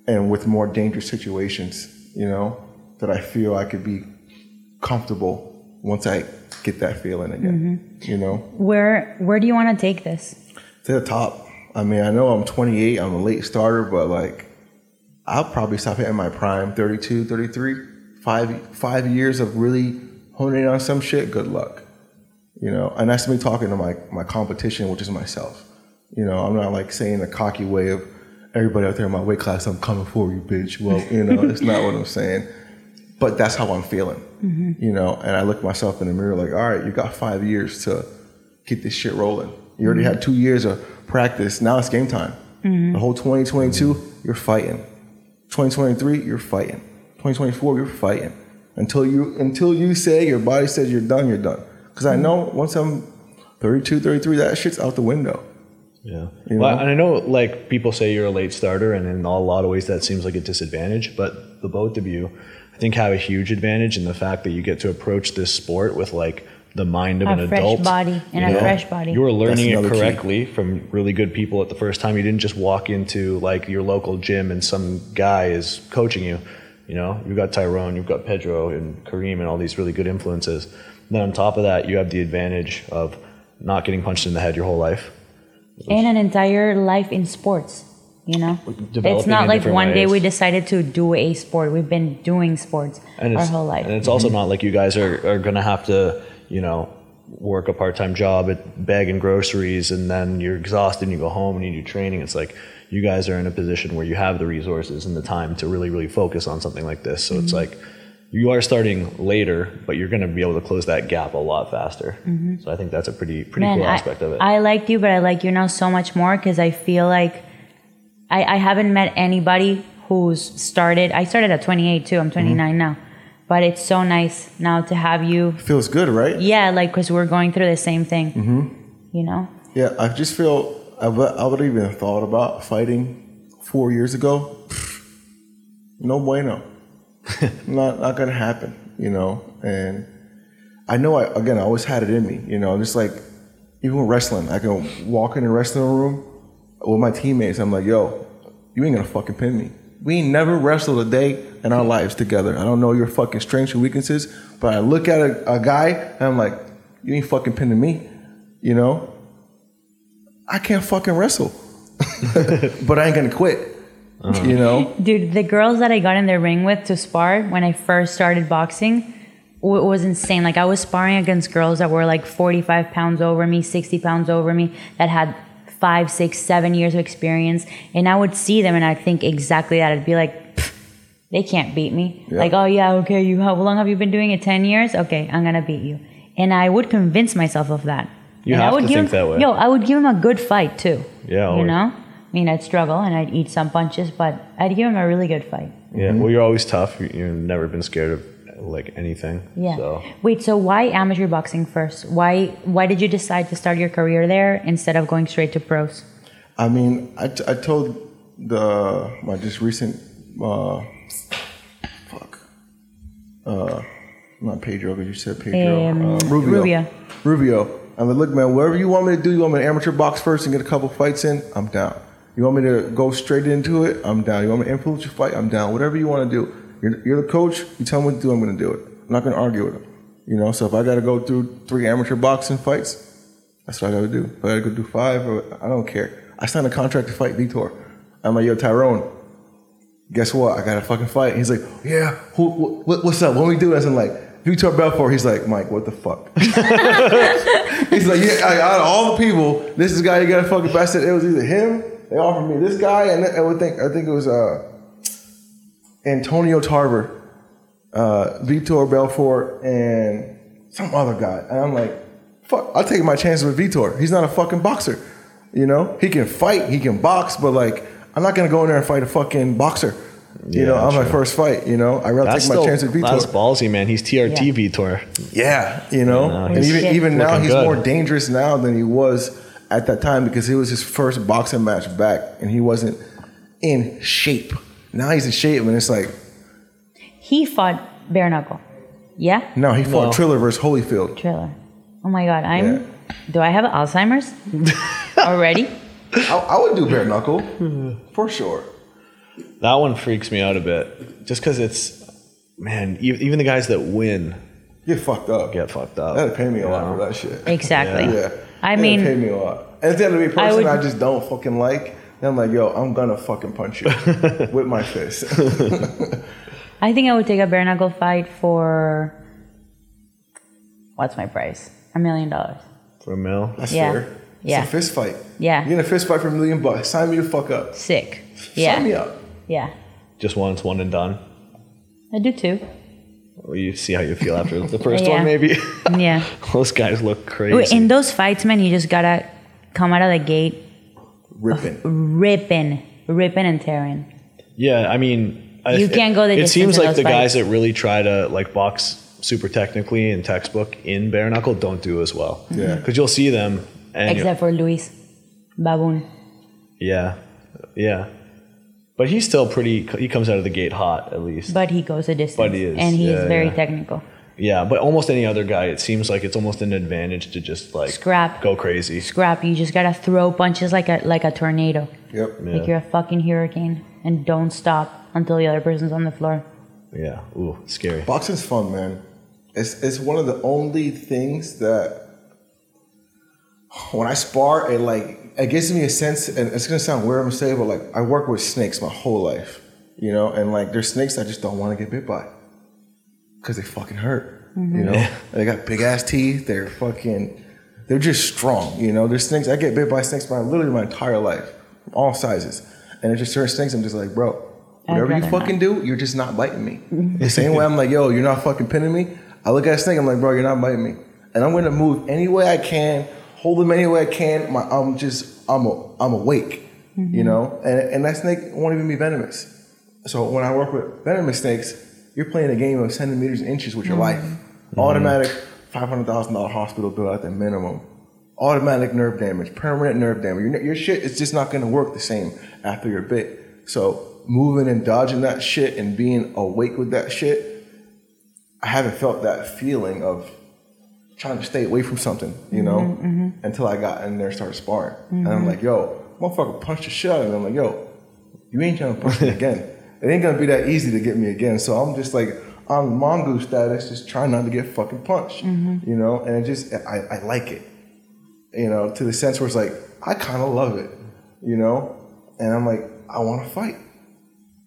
D: and with more dangerous situations, you know, that I feel I could be comfortable once I get that feeling again. Mm-hmm. You know,
A: Where where do you want to take this?
D: to the top. I mean, I know I'm 28, I'm a late starter, but like, I'll probably stop hitting my prime 32, 33. Five five years of really honing in on some shit. Good luck. You know, and that's me talking to my my competition, which is myself. You know, I'm not like saying a cocky way of everybody out there in my weight class. I'm coming for you, bitch. Well, you know, it's not what I'm saying. But that's how I'm feeling. Mm-hmm. You know, and I look myself in the mirror like, all right, you got five years to get this shit rolling. You already mm-hmm. had two years of practice. Now it's game time. Mm-hmm. The whole 2022, you're fighting. 2023, you're fighting. 2024, you're fighting. Until you until you say your body says you're done, you're done. Because I mm-hmm. know once I'm 32, 33, that shit's out the window.
B: Yeah.
D: You
B: Well, and I know like people say you're a late starter, and in a lot of ways that seems like a disadvantage. But the both of you, I think, have a huge advantage in the fact that you get to approach this sport with like the mind of
A: A
B: an
A: fresh
B: adult.
A: body and
B: you
A: a
B: know?
A: fresh body.
B: You were learning it
D: another key.
B: correctly from really good people at the first time. You didn't just walk into like your local gym and some guy is coaching you. You know, you've got Tyrone, you've got Pedro and Kareem and all these really good influences. then on top of that, you have the advantage of not getting punched in the head your whole life.
A: and an entire life in sports. You know, it's not like
B: different
A: one day we decided to do a sport. We've been doing sports
B: and
A: our whole life.
B: And it's also mm-hmm. not like you guys are, are going to have to, you know, work a part time job at bagging groceries and then you're exhausted and you go home and you do training. It's like you guys are in a position where you have the resources and the time to really, really focus on something like this. So
A: Mm-hmm.
B: it's like you are starting later, but you're going to be able to close that gap a lot faster. So I think that's a pretty, pretty
A: Mm-hmm. Man,
B: cool
A: I,
B: aspect of it.
A: I liked you, but I like you now so much more because I feel like I, I haven't met anybody who's started. I started at 28 too. I'm 29
B: Mm-hmm.
A: now, but it's so nice now to have you.
D: Feels good, right?
A: Yeah, like because we're going through the same thing.
B: Mm-hmm.
A: You know,
D: Yeah, I just feel I would, I would even thought about fighting four years ago. No bueno. not not gonna happen, you know. And I know I again I always had it in me, you know. Just like even with wrestling, I can walk in the wrestling room with my teammates. I'm like, yo, you ain't gonna fucking pin me. We never wrestled a day in our lives together. I don't know your fucking strengths and weaknesses, but I look at a, a guy and I'm like, you ain't fucking pinning me, you know. I can't fucking wrestle, but I ain't gonna quit. Uh-huh. You know,
A: dude, the girls that I got in the ring with to spar when I first started boxing w- was insane. Like I was sparring against girls that were like 45 pounds over me, 60 pounds over me, that had five, six, seven years of experience, and I would see them and I'd think exactly that. I'd be like, they can't beat me.
D: Yeah.
A: Like, oh yeah, okay, you how long have you been doing it? 10 years? Okay, I'm gonna beat you. And I would convince myself of that.
B: You
A: and
B: have
A: I would
B: to
A: give
B: think
A: him,
B: that way.
A: Yo, I would give him a good fight too.
B: Yeah,
A: You know? I mean, I'd struggle and I'd eat some punches, but I'd give him a really good fight.
B: yeah. Mm-hmm. Well, you're always tough. You've never been scared of like anything.
A: Yeah.
B: So.
A: Wait, so why amateur boxing first? Why why did you decide to start your career there instead of going straight to pros?
D: I mean, I, t- I told the my just recent uh, fuck, uh, not Pedro because you said Pedro,
A: Um,
D: uh, Rubio.
A: Rubio.
D: Rubio. I'm like, look, man, whatever you want me to do, you want me to amateur box first and get a couple fights in, I'm down. You want me to go straight into it, I'm down. You want me to influence your fight, I'm down. Whatever you want to do, you're, you're the coach. You tell me what to do, I'm going to do it. I'm not going to argue with him. You know, so if I got to go through three amateur boxing fights, that's what I got to do. If I got to go do five, I don't care. I signed a contract to fight Vitor. I'm like, yo, Tyrone, guess what? I got to fucking fight. He's like, yeah, who, wh- what's up? What we do? I'm like, Vitor Belfort. He's like, Mike, what the fuck? He's like, yeah, like, out of all the people, this is the guy you got to fucking. Said it was either him. They offered me this guy, and I would think I think it was uh, Antonio Tarver, uh, Vitor Belfort, and some other guy. And I'm like, fuck, I'll take my chances with Vitor. He's not a fucking boxer. You know, he can fight, he can box, but like, I'm not gonna go in there and fight a fucking boxer. You know,
B: Yeah,
D: on my first fight. You know, I'd rather
B: That's
D: take my
B: still,
D: chance with Vitor.
B: that's ballsy, man. He's TRT
A: Yeah.
B: Vitor.
D: Yeah, you know,
B: Yeah,
D: and even even now he's
B: good.
D: more dangerous now than he was at that time because it was his first boxing match back, and he wasn't in shape. Now he's in shape, and it's like
A: He fought bare knuckle. Yeah?
D: no, he fought
B: No.
D: Triller versus Holyfield.
A: Triller. Oh my god, I'm do I have Alzheimer's? Already?
D: I, I would do bare knuckle for sure.
B: That one freaks me out a bit, just because it's, man. Even the guys that win
D: Get fucked up.
B: get fucked up.
D: That'd pay me a lot
B: know?
D: for that shit.
A: Exactly.
D: Yeah.
A: I
D: That'd
A: mean-
D: pay me a lot. And if they had to be a person
A: would-
D: I, just don't fucking like, then I'm like, yo, I'm gonna fucking punch you with my fist.
A: I think I would take a bare knuckle fight for what's my price? A million dollars.
B: For a mill.
D: That's
A: Yeah.
D: fair.
A: Yeah.
D: It's a fist fight.
A: Yeah.
D: You're in a fist fight for a million bucks. Sign me the fuck up.
A: Sick.
D: Sign me
A: Yeah.
D: up.
A: Yeah.
B: Just once, one and done.
A: I do too.
B: Or you see how you feel after the first
A: Yeah.
B: one, maybe.
A: Yeah.
B: Those guys look crazy.
A: In those fights, man, you just gotta come out of the gate
D: Ripping.
A: ripping, ripping and tearing.
B: Yeah, I mean, I-
A: You can't go the
B: It seems like
A: those
B: the guys that really try to like box super technically in textbook in bare knuckle don't do as well.
D: Yeah.
B: because you'll see them and
A: Except for Luis Baboon.
B: yeah, yeah, but he's still pretty. He comes out of the gate hot at least.
A: But he goes a distance.
B: But he is,
A: And he's
B: yeah,
A: very
B: yeah.
A: technical.
B: Yeah, but almost any other guy, it seems like it's almost an advantage to just like
A: Scrap.
B: go crazy.
A: Scrap, you just gotta throw punches like a like a tornado.
D: Yep.
A: Like you're a fucking hurricane. And don't stop until the other person's on the floor.
B: Yeah, ooh, scary.
D: Boxing's fun, man. It's it's one of the only things that when I spar, it like it gives me a sense, and it's gonna sound weird I'm gonna say, but like I work with snakes my whole life, you know, and like there's snakes I just don't want to get bit by because they fucking hurt, you know. they got big ass teeth. They're fucking, they're just strong, you know. There's snakes I get bit by snakes my literally my entire life, all sizes, and there's just certain snakes I'm just like, bro, whatever you fucking do, you're just not biting me. the same way I'm like, yo, you're not fucking pinning me. I look at a snake, I'm like, bro, you're not biting me, and I'm gonna move any way I can, hold them any way I can. My, I'm just, I'm, a, I'm awake, you know, and and that snake won't even be venomous. So when I work with venomous snakes, you're playing a game of centimeters and inches with your mm-hmm. life. Mm-hmm. Automatic five hundred thousand dollar hospital bill at the minimum. Automatic nerve damage, permanent nerve damage. Your, your shit is just not going to work the same after you're bit. So moving and dodging that shit and being awake with that shit, I haven't felt that feeling of trying to stay away from something, you know, mm-hmm, until I got in there and started sparring. And I'm like, yo, motherfucker punched the shit out of me. I'm like, yo, you ain't trying to punch me again. It ain't gonna be that easy to get me again. So I'm just like on mongoose status, just trying not to get fucking punched, mm-hmm. you know. And it just, I, I like it, you know, to the sense where it's like I kind of love it, you know. And I'm like, I want to fight,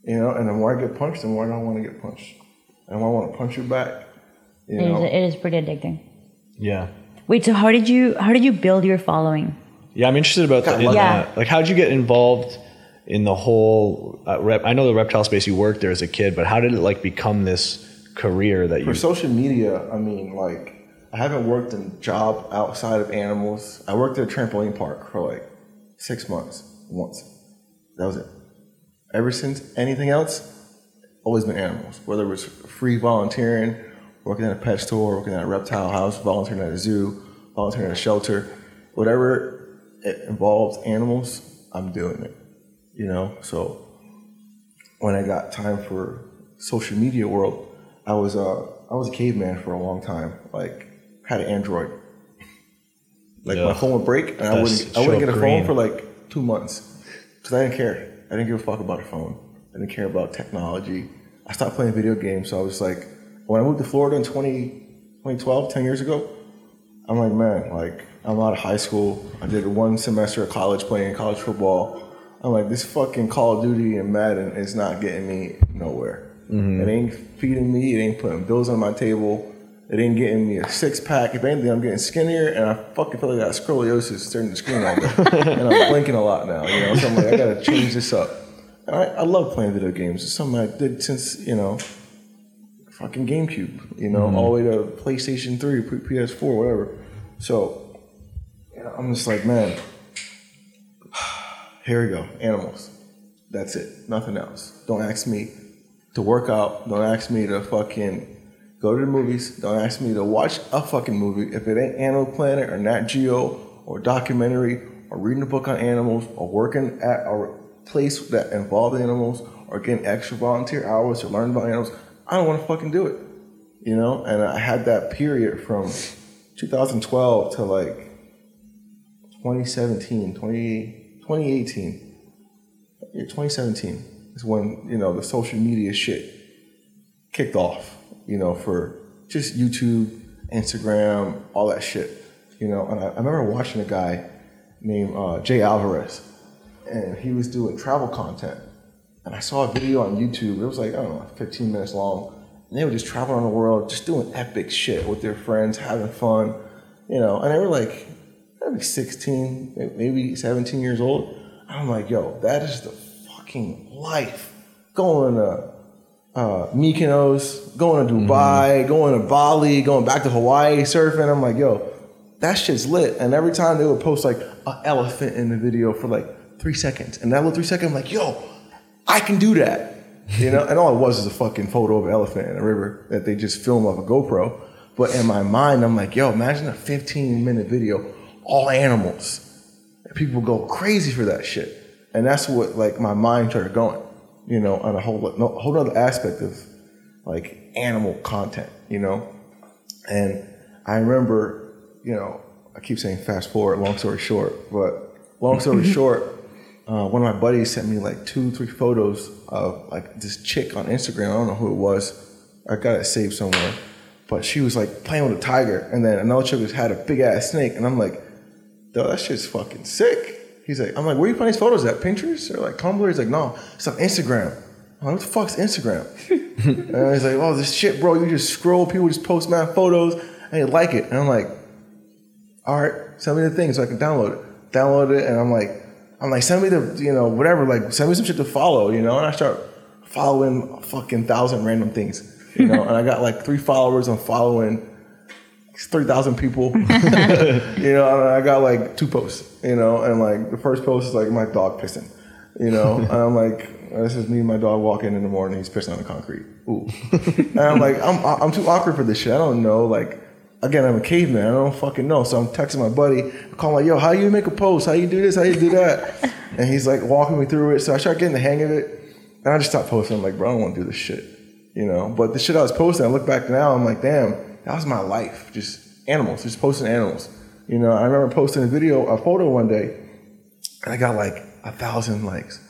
D: you know. And the more I get punched, the more I don't want to get punched, and the I want to punch you back, you
A: It is,
D: know.
A: it is pretty addicting.
B: Yeah.
A: Wait, so how did you how did you build your following?
B: Yeah, I'm interested about that.
A: Yeah.
B: that. Like, how did you get involved in the whole uh, rep? I know the reptile space you worked there as a kid, but how did it like become this career that you?
D: For social media, I mean, like, I haven't worked a job outside of animals. I worked at a trampoline park for like six months once. That was it. Ever since anything else, always been animals. Whether it was free volunteering, working at a pet store, working at a reptile house, volunteering at a zoo, volunteering at a shelter, whatever it involves animals, I'm doing it. You know, so when I got time for social media world, I was uh I was a caveman for a long time. Like had an Android. Like
B: Yeah.
D: my phone would break and I wouldn't I wouldn't get a
B: green.
D: phone for like two months because I didn't care. I didn't give a fuck about a phone. I didn't care about technology. I stopped playing video games. So I was like, when I moved to Florida in 20, 2012, 10 years ago, I'm like, man, like I'm out of high school. I did one semester of college playing college football. I'm like, this fucking Call of Duty and Madden is not getting me nowhere. Mm-hmm. It ain't feeding me. It ain't putting bills on my table. It ain't getting me a six pack. If anything, I'm getting skinnier, and I fucking feel like I got scoliosis staring at the screen all day, and I'm blinking a lot now. You know, so I'm like, I gotta change this up. And I, I love playing video games. It's something I did since you know, fucking GameCube. You know, mm-hmm. all the way to PlayStation Three, PS4, whatever. So you know, I'm just like, man, here we go, animals. That's it, nothing else. Don't ask me to work out. Don't ask me to fucking go to the movies. Don't ask me to watch a fucking movie if it ain't Animal Planet or Nat Geo or documentary or reading a book on animals or working at a place that involves animals or getting extra volunteer hours to learn about animals. I don't want to fucking do it, you know. And I had that period from 2012 to like 2017, 20, 2018, yeah, 2017 is when you know the social media shit kicked off. You know, for just YouTube, Instagram, all that shit. You know, and I, I remember watching a guy named uh, Jay Alvarez, and he was doing travel content. And I saw a video on YouTube. It was like I don't know, 15 minutes long, and they were just traveling around the world, just doing epic shit with their friends, having fun. You know, and they were like maybe 16, maybe 17 years old. I'm like, yo, that is the fucking life. Going to uh, Mykonos, going to Dubai, going to Bali, going back to Hawaii, surfing. I'm like, yo, that shit's lit. And every time they would post like an elephant in the video for like three seconds, and that little three seconds, I'm like, yo, I can do that. You know, and all it was is a fucking photo of an elephant in a river that they just film off a GoPro. But in my mind, I'm like, yo, imagine a 15 minute video, all animals. And people go crazy for that shit. And that's what like my mind started going, you know, on a whole no, whole other aspect of like animal content, you know. And I remember, you know, I keep saying fast forward, long story short, but long story short, uh, one of my buddies sent me like two, three photos of like this chick on Instagram. I don't know who it was. I got it saved somewhere. But she was like playing with a tiger, and then another chick just had a big ass snake, and I'm like, "Yo, that shit's fucking sick." He's like, "I'm like, where you find these photos at? Pinterest or like Tumblr?" He's like, "No, it's on Instagram." I'm like, "What the fuck's Instagram?" and he's like, "Oh, this shit, bro. You just scroll, people just post mad photos, and they like it." And I'm like, "All right, send me the thing so I can download it." Download it, and I'm like, I'm like, send me the, you know, whatever, like, send me some shit to follow, you know? And I start following a fucking thousand random things, you know? and I got like three followers, I'm following 3,000 people, you know? I got like two posts, you know? And like, the first post is like my dog pissing, you know? and I'm like, this is me and my dog walking in the morning, he's pissing on the concrete. Ooh. and I'm like, I'm, I'm too awkward for this shit. I don't know, like, again, I'm a caveman. I don't fucking know. So I'm texting my buddy, I call him like, yo, how you make a post? How you do this? How you do that? and he's like walking me through it. So I start getting the hang of it. And I just stopped posting. I'm like, bro, I don't want to do this shit. You know? But the shit I was posting, I look back now, I'm like, damn, that was my life. Just animals, just posting animals. You know, I remember posting a video, a photo one day, and I got like a thousand likes.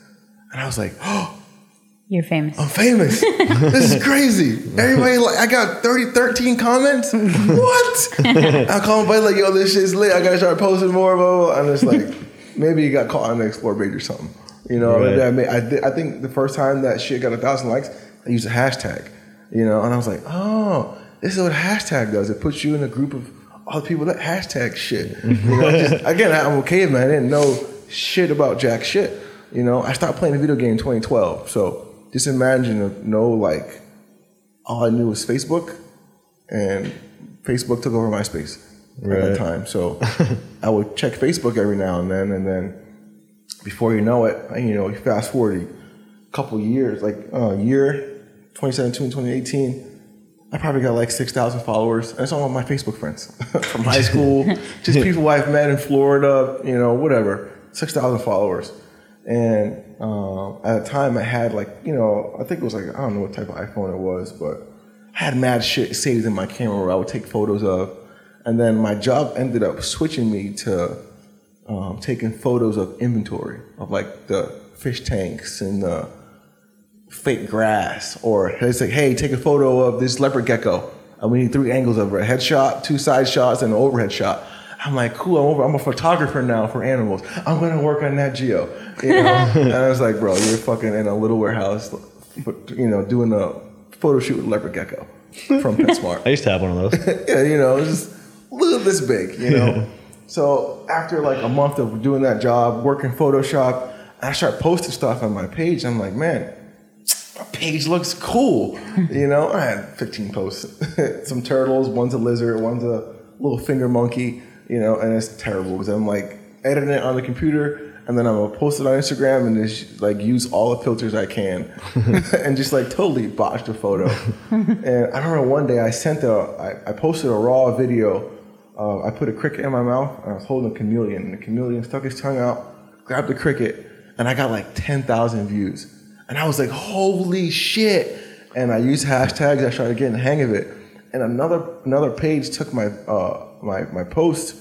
D: And I was like, oh,
A: You're famous.
D: I'm famous. this is crazy. Everybody, like, I got 30, 13 comments. What? I call my buddy like, yo, this shit's lit. I gotta start posting more, blah, blah, blah. And it's like, maybe you got caught on the explore page or something. You know,
B: Right.
D: maybe I, made, I, did, I think the first time that shit got a thousand likes, I used a hashtag. You know, and I was like, oh, this is what hashtag does. It puts you in a group of other people that hashtag shit. You know, just, again, I'm a caveman. I didn't know shit about jack shit. You know, I stopped playing the video game in 2012. So just imagine, uh, no, like, all I knew was Facebook, and Facebook took over MySpace at
B: Right.
D: that time. So I would check Facebook every now and then, and then before you know it, you know, you fast forward a couple years, like uh, a year, 2017, 2018. I probably got like 6,000 followers. And it's all my Facebook friends from high school, just people I've met in Florida, you know, whatever. 6,000 followers. And um, at the time, I had like, you know, I think it was like, I don't know what type of iPhone it was, but I had mad shit saved in my camera where I would take photos of. And then my job ended up switching me to um, taking photos of inventory of like the fish tanks and the fake grass, or it's like, hey, take a photo of this leopard gecko. And we need three angles of it: a headshot, two side shots, and an overhead shot. I'm like, cool. I'm over. I'm a photographer now for animals. I'm gonna work on Nat Geo. You know? and I was like, bro, you're fucking in a little warehouse, you know, doing a photo shoot with leopard gecko from PetSmart
B: I used to have one of those.
D: yeah, you know, just a little this big, you know. so after like a month of doing that job, working Photoshop, I start posting stuff on my page. I'm like, man, my page looks cool. You know, I had 15 posts, some turtles, one's a lizard, one's a little finger monkey. You know, and it's terrible because I'm like editing it on the computer. And then I'm gonna post it on Instagram and just like use all the filters I can, and just like totally botch the photo. and I remember one day I sent a, I, I posted a raw video. Uh, I put a cricket in my mouth and I was holding a chameleon, and the chameleon stuck his tongue out, grabbed the cricket, and I got like 10,000 views. And I was like, holy shit! And I used hashtags. I started getting the hang of it. And another another page took my uh, my my post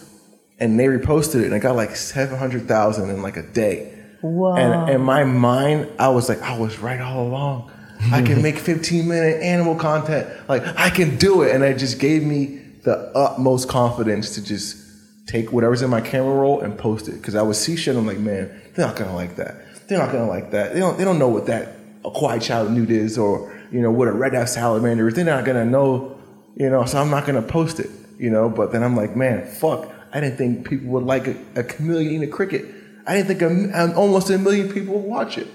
D: and they reposted it, and I got like seven hundred thousand in like a day.
A: Whoa.
D: And in my mind, I was like, I was right all along. I can make 15 minute animal content. Like I can do it. And it just gave me the utmost confidence to just take whatever's in my camera roll and post it. Cause I would see shit. I'm like, man, they're not gonna like that. They're not gonna like that. They don't. They don't know what that a Kweichow newt is, or you know what a red ass salamander is. They're not gonna know. You know. So I'm not gonna post it. You know. But then I'm like, man, fuck. I didn't think people would like a, a chameleon eating a cricket. I didn't think a, almost a million people would watch it.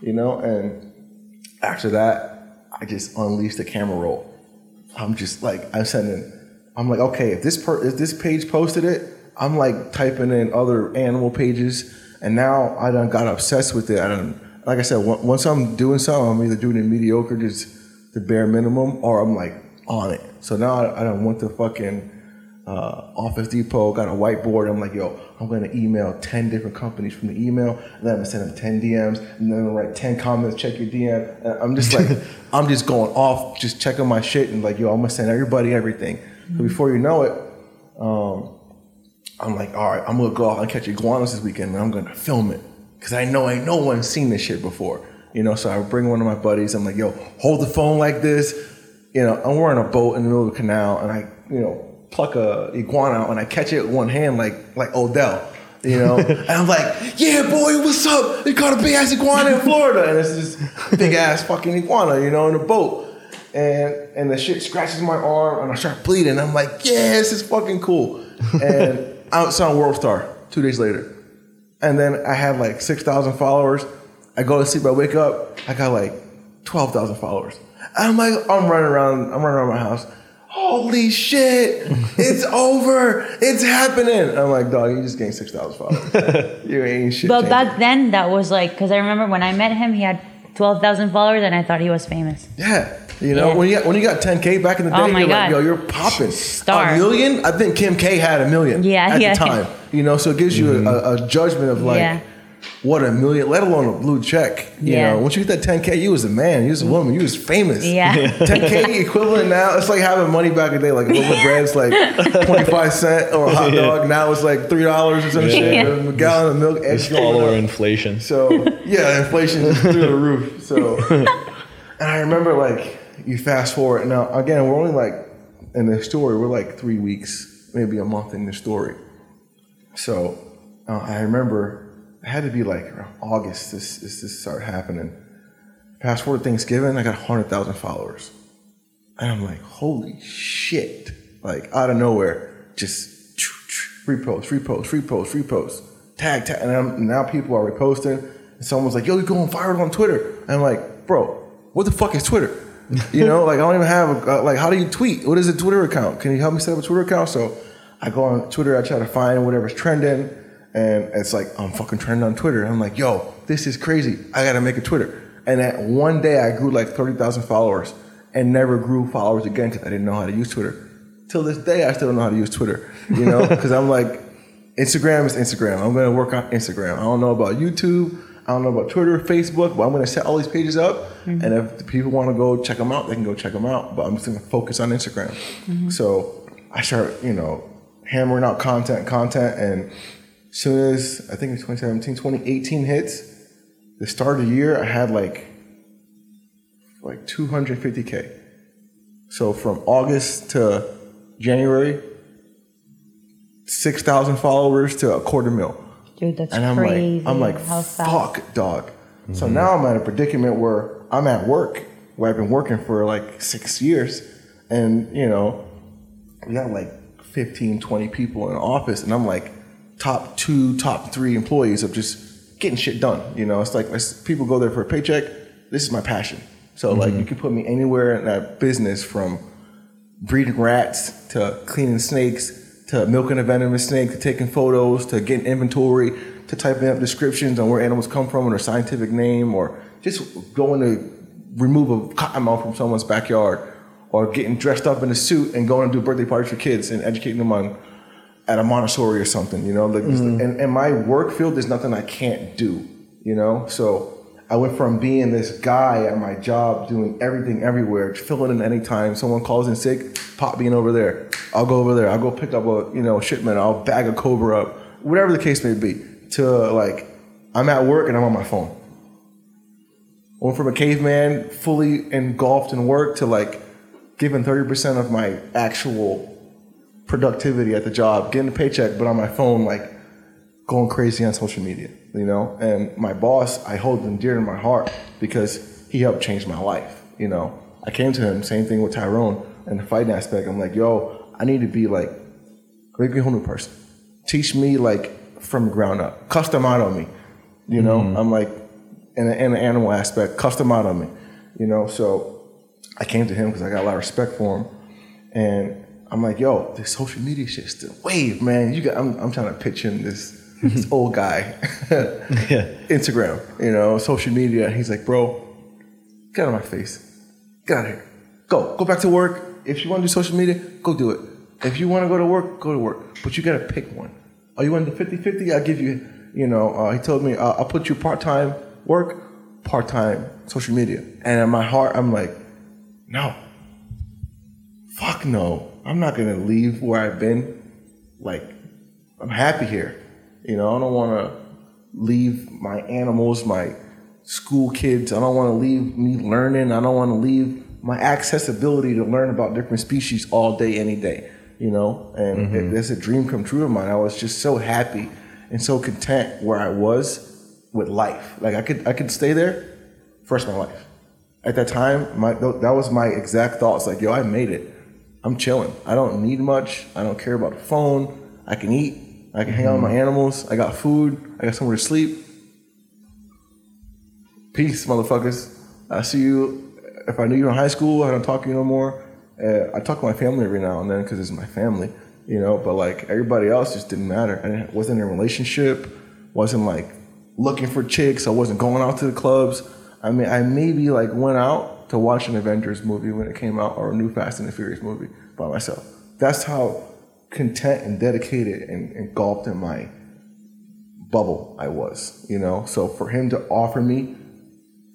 D: You know. And after that, I just unleashed the camera roll. I'm just like I'm sending. I'm like, okay, if this per, if this page posted it, I'm like typing in other animal pages, and now I done got obsessed with it. I don't like I said, on- once I'm doing something, I'm either doing it mediocre, just the bare minimum, or I'm like on it. So now I, I don't want to fucking uh, Office Depot, got a whiteboard. I'm like, yo, I'm gonna email 10 different companies from the email, and then I'm gonna send them 10 DMs, and then I'm gonna write 10 comments, check your DM. And I'm just like, I'm just going off, just checking my shit, and like, yo, I'm gonna send everybody everything. So before you know it, um, I'm like, all right, I'm gonna go out and catch iguanas this weekend, and I'm gonna film it because I know ain't no one seen this shit before. You know, so I bring one of my buddies. I'm like, yo, hold the phone like this. You know, I'm wearing a boat in the middle of the canal, and I, you know, pluck a iguana out and I catch it with one hand, like like Odell. You know, and I'm like, yeah, boy, what's up? You caught a big ass iguana in Florida, and it's this big ass fucking iguana, you know, in a boat. And and the shit scratches my arm, and I start bleeding. I'm like, yeah, this is fucking cool. And I saw World Star two days later. And then I had like 6,000 followers. I go to sleep, I wake up, I got like 12,000 followers. I'm like, I'm running around, I'm running around my house. Holy shit, it's over, it's happening. I'm like, dog, you just gained 6,000 followers. you ain't shit.
A: But
D: changing."
A: back then, that was like, because I remember when I met him, he had 12,000 followers and I thought he was famous.
D: Yeah. You know,
A: Yeah.
D: when you got when you got 10K back in the oh day,
A: Oh
D: you're like, yo, you're popping.
A: Star.
D: A million? I think Kim K had a million
A: Yeah,
D: at
A: yeah.
D: the time. You know, so it gives you a, a judgment of like
A: Yeah.
D: what a million, let alone a blue check. You
A: Yeah.
D: know, once you get that 10K, you was a man, you was a woman, you was famous.
A: Yeah.
D: 10K equivalent now, it's like having money back in the day, like a loaf of bread's like 25 cent or a hot dog. Now it's like $3 or some shit.
A: Yeah.
D: A gallon of milk.
B: It's
D: extra
B: all
D: going
B: over inflation.
D: So yeah, inflation is through the roof. So and I remember like you fast forward now again, we're only like in the story, we're like three weeks, maybe a month in the story. So uh, I remember it had to be like August this this, this started happening. Fast forward Thanksgiving, I got hundred thousand followers. And I'm like, holy shit. Like out of nowhere, just repost, repost, repost, repost, tag, tag. And I'm, now people are reposting. And someone's like, yo, you're going viral on Twitter. And I'm like, bro, what the fuck is Twitter? You know, like I don't even have, a, uh, like, how do you tweet? What is a Twitter account? Can you help me set up a Twitter account? So I go on Twitter, I try to find whatever's trending. And it's like, I'm fucking trending on Twitter. I'm like, yo, this is crazy. I gotta make a Twitter. And that one day I grew like 30,000 followers and never grew followers again because I didn't know how to use Twitter. Till this day, I still don't know how to use Twitter, you know, because I'm like, Instagram is Instagram. I'm gonna work on Instagram. I don't know about YouTube. I don't know about Twitter, Facebook, but I'm gonna set all these pages up. Mm-hmm. And if the people want to go check them out, they can go check them out. But I'm just gonna focus on Instagram. Mm-hmm. So I start, you know, hammering out content, content, and as soon as I think it's 2017, 2018 hits, the start of the year, I had like like 250k. So from August to January, six thousand followers to a quarter mil,
A: Dude, that's
D: and I'm
A: crazy.
D: like, I'm like,
A: How fast.
D: fuck, dog. So mm-hmm. now I'm at a predicament where I'm at work, where I've been working for like six years, and you know, we got like 15, 20 people in the office, and I'm like top two, top three employees of just getting shit done. You know, it's like it's- people go there for a paycheck. This is my passion. So like, mm-hmm. you can put me anywhere in that business from breeding rats to cleaning snakes to milking a venomous snake to taking photos to getting inventory to typing up descriptions on where animals come from and their scientific name or just going to remove a cottonmouth from someone's backyard or getting dressed up in a suit and going to do birthday parties for kids and educating them on at a Montessori or something, you know. Like, and, mm-hmm. and my work field, there's nothing I can't do, you know. So I went from being this guy at my job, doing everything everywhere, filling in anytime someone calls in sick, pop being over there. I'll go over there. I'll go pick up a you know shipment. I'll bag a Cobra up, whatever the case may be. To like, I'm at work and I'm on my phone. Went from a caveman fully engulfed in work to like giving 30% of my actual productivity at the job, getting a paycheck, but on my phone, like going crazy on social media, you know? And my boss, I hold him dear to my heart because he helped change my life, you know? I came to him, same thing with Tyrone and the fighting aspect. I'm like, yo, I need to be like, make me a whole new person. Teach me like from ground up, custom out on me, you know? Mm-hmm. I'm like, in, a, in an animal aspect, custom out on me, you know? So I came to him because I got a lot of respect for him. And I'm like, yo, this social media shit's still wave, man. You got, I'm, I'm trying to pitch him this, this old guy, Instagram, you know, social media. He's like, bro, get out of my face. Get out of here. Go. Go back to work. If you want to do social media, go do it. If you want to go to work, go to work. But you got to pick one. Oh, you want the 50 50? I'll give you, you know, uh, he told me, uh, I'll put you part time work, part time social media. And in my heart, I'm like, no. Fuck no. I'm not going to leave where I've been. Like, I'm happy here. You know, I don't want to leave my animals, my school kids. I don't want to leave me learning. I don't want to leave my accessibility to learn about different species all day, any day. You know, and it, mm-hmm. that's a dream come true of mine. I was just so happy and so content where I was with life. Like I could, I could stay there for the rest of my life. At that time, my that was my exact thoughts. Like, yo, I made it. I'm chilling. I don't need much. I don't care about the phone. I can eat. I can hang out with my animals. I got food. I got somewhere to sleep. Peace, motherfuckers. I see you. If I knew you in high school, I don't talk to you no more. Uh, I talk to my family every now and then because it's my family, you know. But like everybody else, just didn't matter. I didn't, wasn't in a relationship. Wasn't like looking for chicks. I wasn't going out to the clubs. I mean, I maybe like went out to watch an Avengers movie when it came out or a new Fast and the Furious movie by myself. That's how content and dedicated and engulfed in my bubble I was, you know. So for him to offer me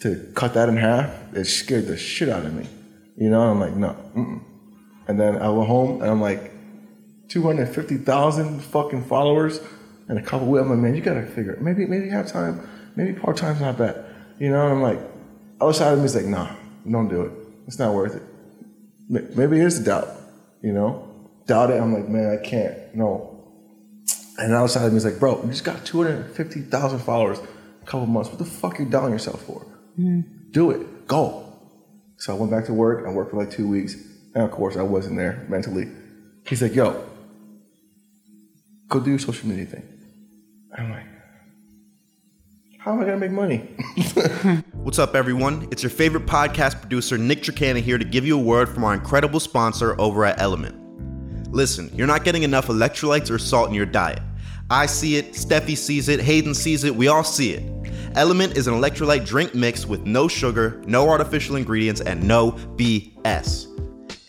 D: to cut that in half, it scared the shit out of me. You know, I'm like, no. Mm-mm. And then I went home and I'm like, 250,000 fucking followers and a couple of I'm like, man, you gotta figure it. Maybe, maybe half time, maybe part time's not bad. You know, and I'm like, other side of me is like, nah, don't do it. It's not worth it. Maybe it is a doubt, you know? Doubt it. I'm like, man, I can't. No. And outside of me is like, bro, you just got 250,000 followers a couple months. What the fuck are you doubting yourself for? Mm-hmm. Do it. Go. So I went back to work. I worked for like two weeks. And of course, I wasn't there mentally. He's like, yo, go do your social media thing. I'm like, how am I gonna make money?
C: What's up, everyone? It's your favorite podcast producer, Nick Tricana, here to give you a word from our incredible sponsor over at Element. Listen, you're not getting enough electrolytes or salt in your diet. I see it, Steffi sees it, Hayden sees it, we all see it. Element is an electrolyte drink mix with no sugar, no artificial ingredients, and no BS.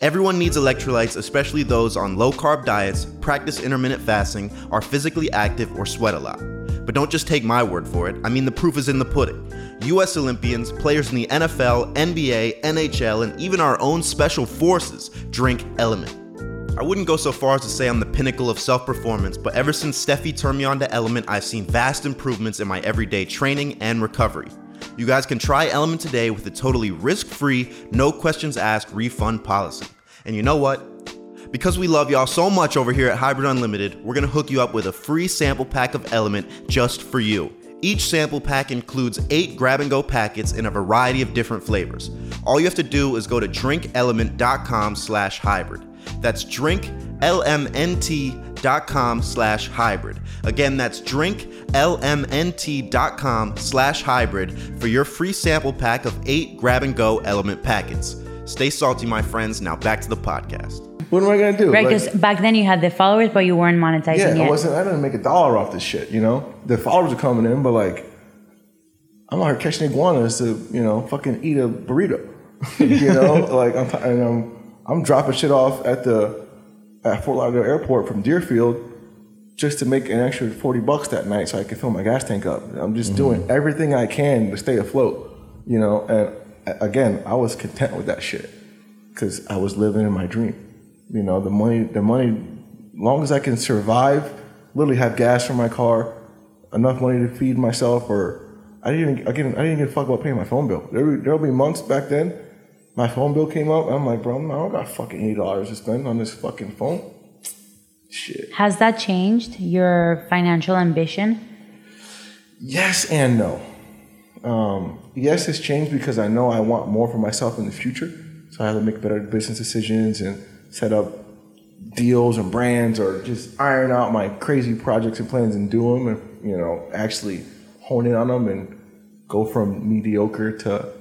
C: Everyone needs electrolytes, especially those on low carb diets, practice intermittent fasting, are physically active, or sweat a lot. But don't just take my word for it. I mean, the proof is in the pudding. US Olympians, players in the NFL, NBA, NHL, and even our own special forces drink Element. I wouldn't go so far as to say I'm the pinnacle of self performance, but ever since Steffi turned me on to Element, I've seen vast improvements in my everyday training and recovery. You guys can try Element today with a totally risk free, no questions asked refund policy. And you know what? Because we love y'all so much over here at Hybrid Unlimited, we're gonna hook you up with a free sample pack of Element just for you. Each sample pack includes eight grab and go packets in a variety of different flavors. All you have to do is go to drinklmnt.com slash hybrid. That's drinklmnt.com slash hybrid. Again, that's drinklmnt.com slash hybrid for your free sample pack of eight grab and go element packets. Stay salty, my friends. Now back to the podcast.
D: what am I gonna do?
A: Right,
D: Like-
A: because back then you had the followers, but you weren't monetizing
D: Yeah, I wasn't. I didn't make a dollar off this shit. You know, the followers are coming in, but like, I'm out here catching iguanas to you know fucking eat a burrito. you know, like I'm and I'm I'm dropping shit off at the at Fort Lauderdale Airport from Deerfield just to make an extra forty bucks that night so I can fill my gas tank up. I'm just mm-hmm. doing everything I can to stay afloat. You know, and again, I was content with that shit because I was living in my dream. You know, the money, the money, long as I can survive, literally have gas for my car, enough money to feed myself, or I didn't even, again, I didn't give a fuck about paying my phone bill. There, there'll be months back then, my phone bill came up, I'm like, bro, I don't got fucking eighty dollars to spend on this fucking phone. Shit.
A: Has that changed your financial ambition?
D: Yes and no. Um, yes, it's changed because I know I want more for myself in the future. So I have to make better business decisions and set up deals and brands or just iron out my crazy projects and plans and do them and, you know, actually hone in on them and go from mediocre to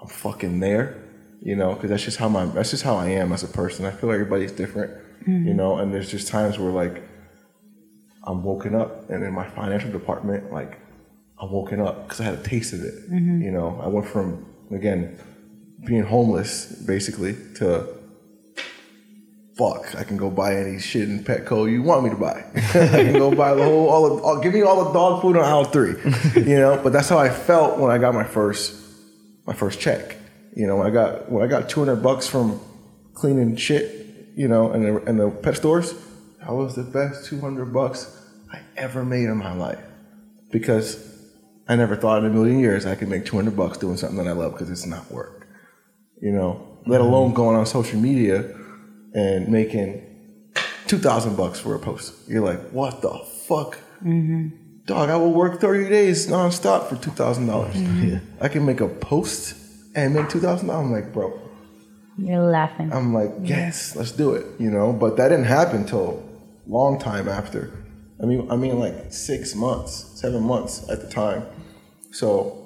D: I'm fucking there, you know, because that's just how my, that's just how I am as a person. I feel like everybody's different, you mm-hmm. know, and there's just times where like I'm woken up and in my financial department, like I'm woken up because I had a taste of it. Mm-hmm. You know, I went from again being homeless basically to fuck. I can go buy any shit in Petco you want me to buy. I can go buy the whole all of all, give me all the dog food on aisle three. You know, but that's how I felt when I got my first my first check. You know, when I got when I got 200 bucks from cleaning shit. You know, in the in the pet stores. That was the best 200 bucks I ever made in my life because I never thought in a million years I could make 200 bucks doing something that I love because it's not work, you know, let mm-hmm. alone going on social media and making 2,000 bucks for a post. You're like, what the fuck? Mm-hmm. Dog, I will work 30 days nonstop for $2,000. dollars mm-hmm. I can make a post and make 2,000. I'm like, bro,
A: You're laughing.
D: I'm like, yes, let's do it, you know. But that didn't happen till long time after. I mean, I mean, like six months, seven months at the time. So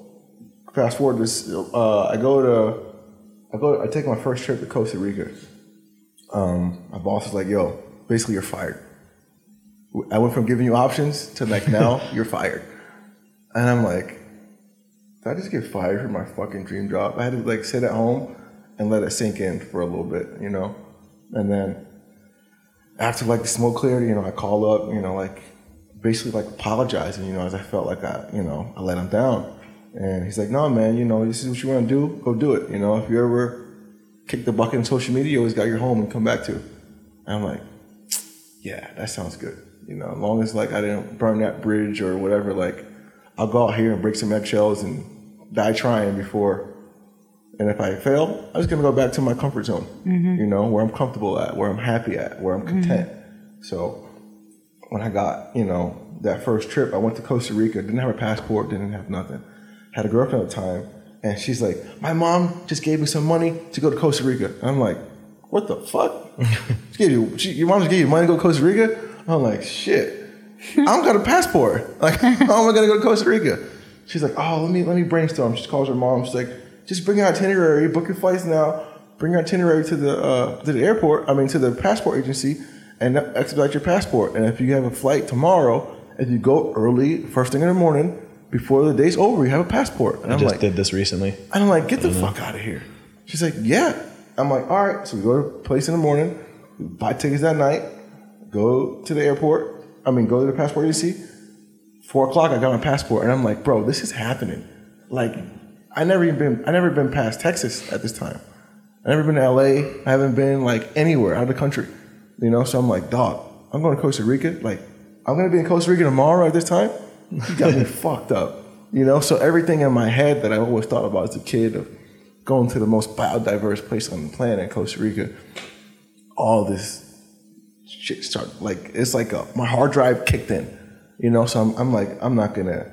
D: fast forward this, uh, I go to, I go, I take my first trip to Costa Rica. Um, my boss is like, yo, basically you're fired. I went from giving you options to like now you're fired, and I'm like, did I just get fired from my fucking dream job? I had to like sit at home and let it sink in for a little bit, you know? And then after like the smoke cleared, you know, I called up, you know, like basically like apologizing, you know, as I felt like I, you know, I let him down. And he's like, no, man, you know, this is what you want to do, go do it. You know, if you ever kick the bucket in social media, you always got your home and come back to. And I'm like, yeah, that sounds good. You know, as long as like I didn't burn that bridge or whatever, like I'll go out here and break some eggshells and die trying before. And if I fail, I'm just gonna go back to my comfort zone. Mm-hmm. You know, where I'm comfortable at, where I'm happy at, where I'm mm-hmm. content. So when I got, you know, that first trip, I went to Costa Rica, didn't have a passport, didn't have nothing. Had a girlfriend at the time, and she's like, My mom just gave me some money to go to Costa Rica. And I'm like, What the fuck? she gave you, she, your mom just gave you money to go to Costa Rica? I'm like, Shit. I don't got a passport. Like, how am I gonna go to Costa Rica? She's like, Oh, let me let me brainstorm. She calls her mom, she's like, just bring your itinerary, book your flights now, bring your itinerary to the uh, to the airport, I mean to the passport agency and expedite your passport. And if you have a flight tomorrow, if you go early, first thing in the morning, before the day's over, you have a passport. And
B: I
D: I'm
B: just
D: like,
B: did this recently.
D: and I'm like, get the fuck out of here. She's like, yeah. I'm like, all right. So we go to a place in the morning, buy tickets that night, go to the airport. I mean, go to the passport agency. Four o'clock, I got my passport, and I'm like, bro, this is happening. Like, I never even been, I never been past Texas at this time. I never been to LA. I haven't been like anywhere out of the country. You know, so I'm like, dog, I'm going to Costa Rica. Like, I'm gonna be in Costa Rica tomorrow at this time. You got me fucked up. You know, so everything in my head that I always thought about as a kid of going to the most biodiverse place on the planet, Costa Rica, all this shit started like it's like a, my hard drive kicked in. You know, so I'm, I'm like, I'm not gonna.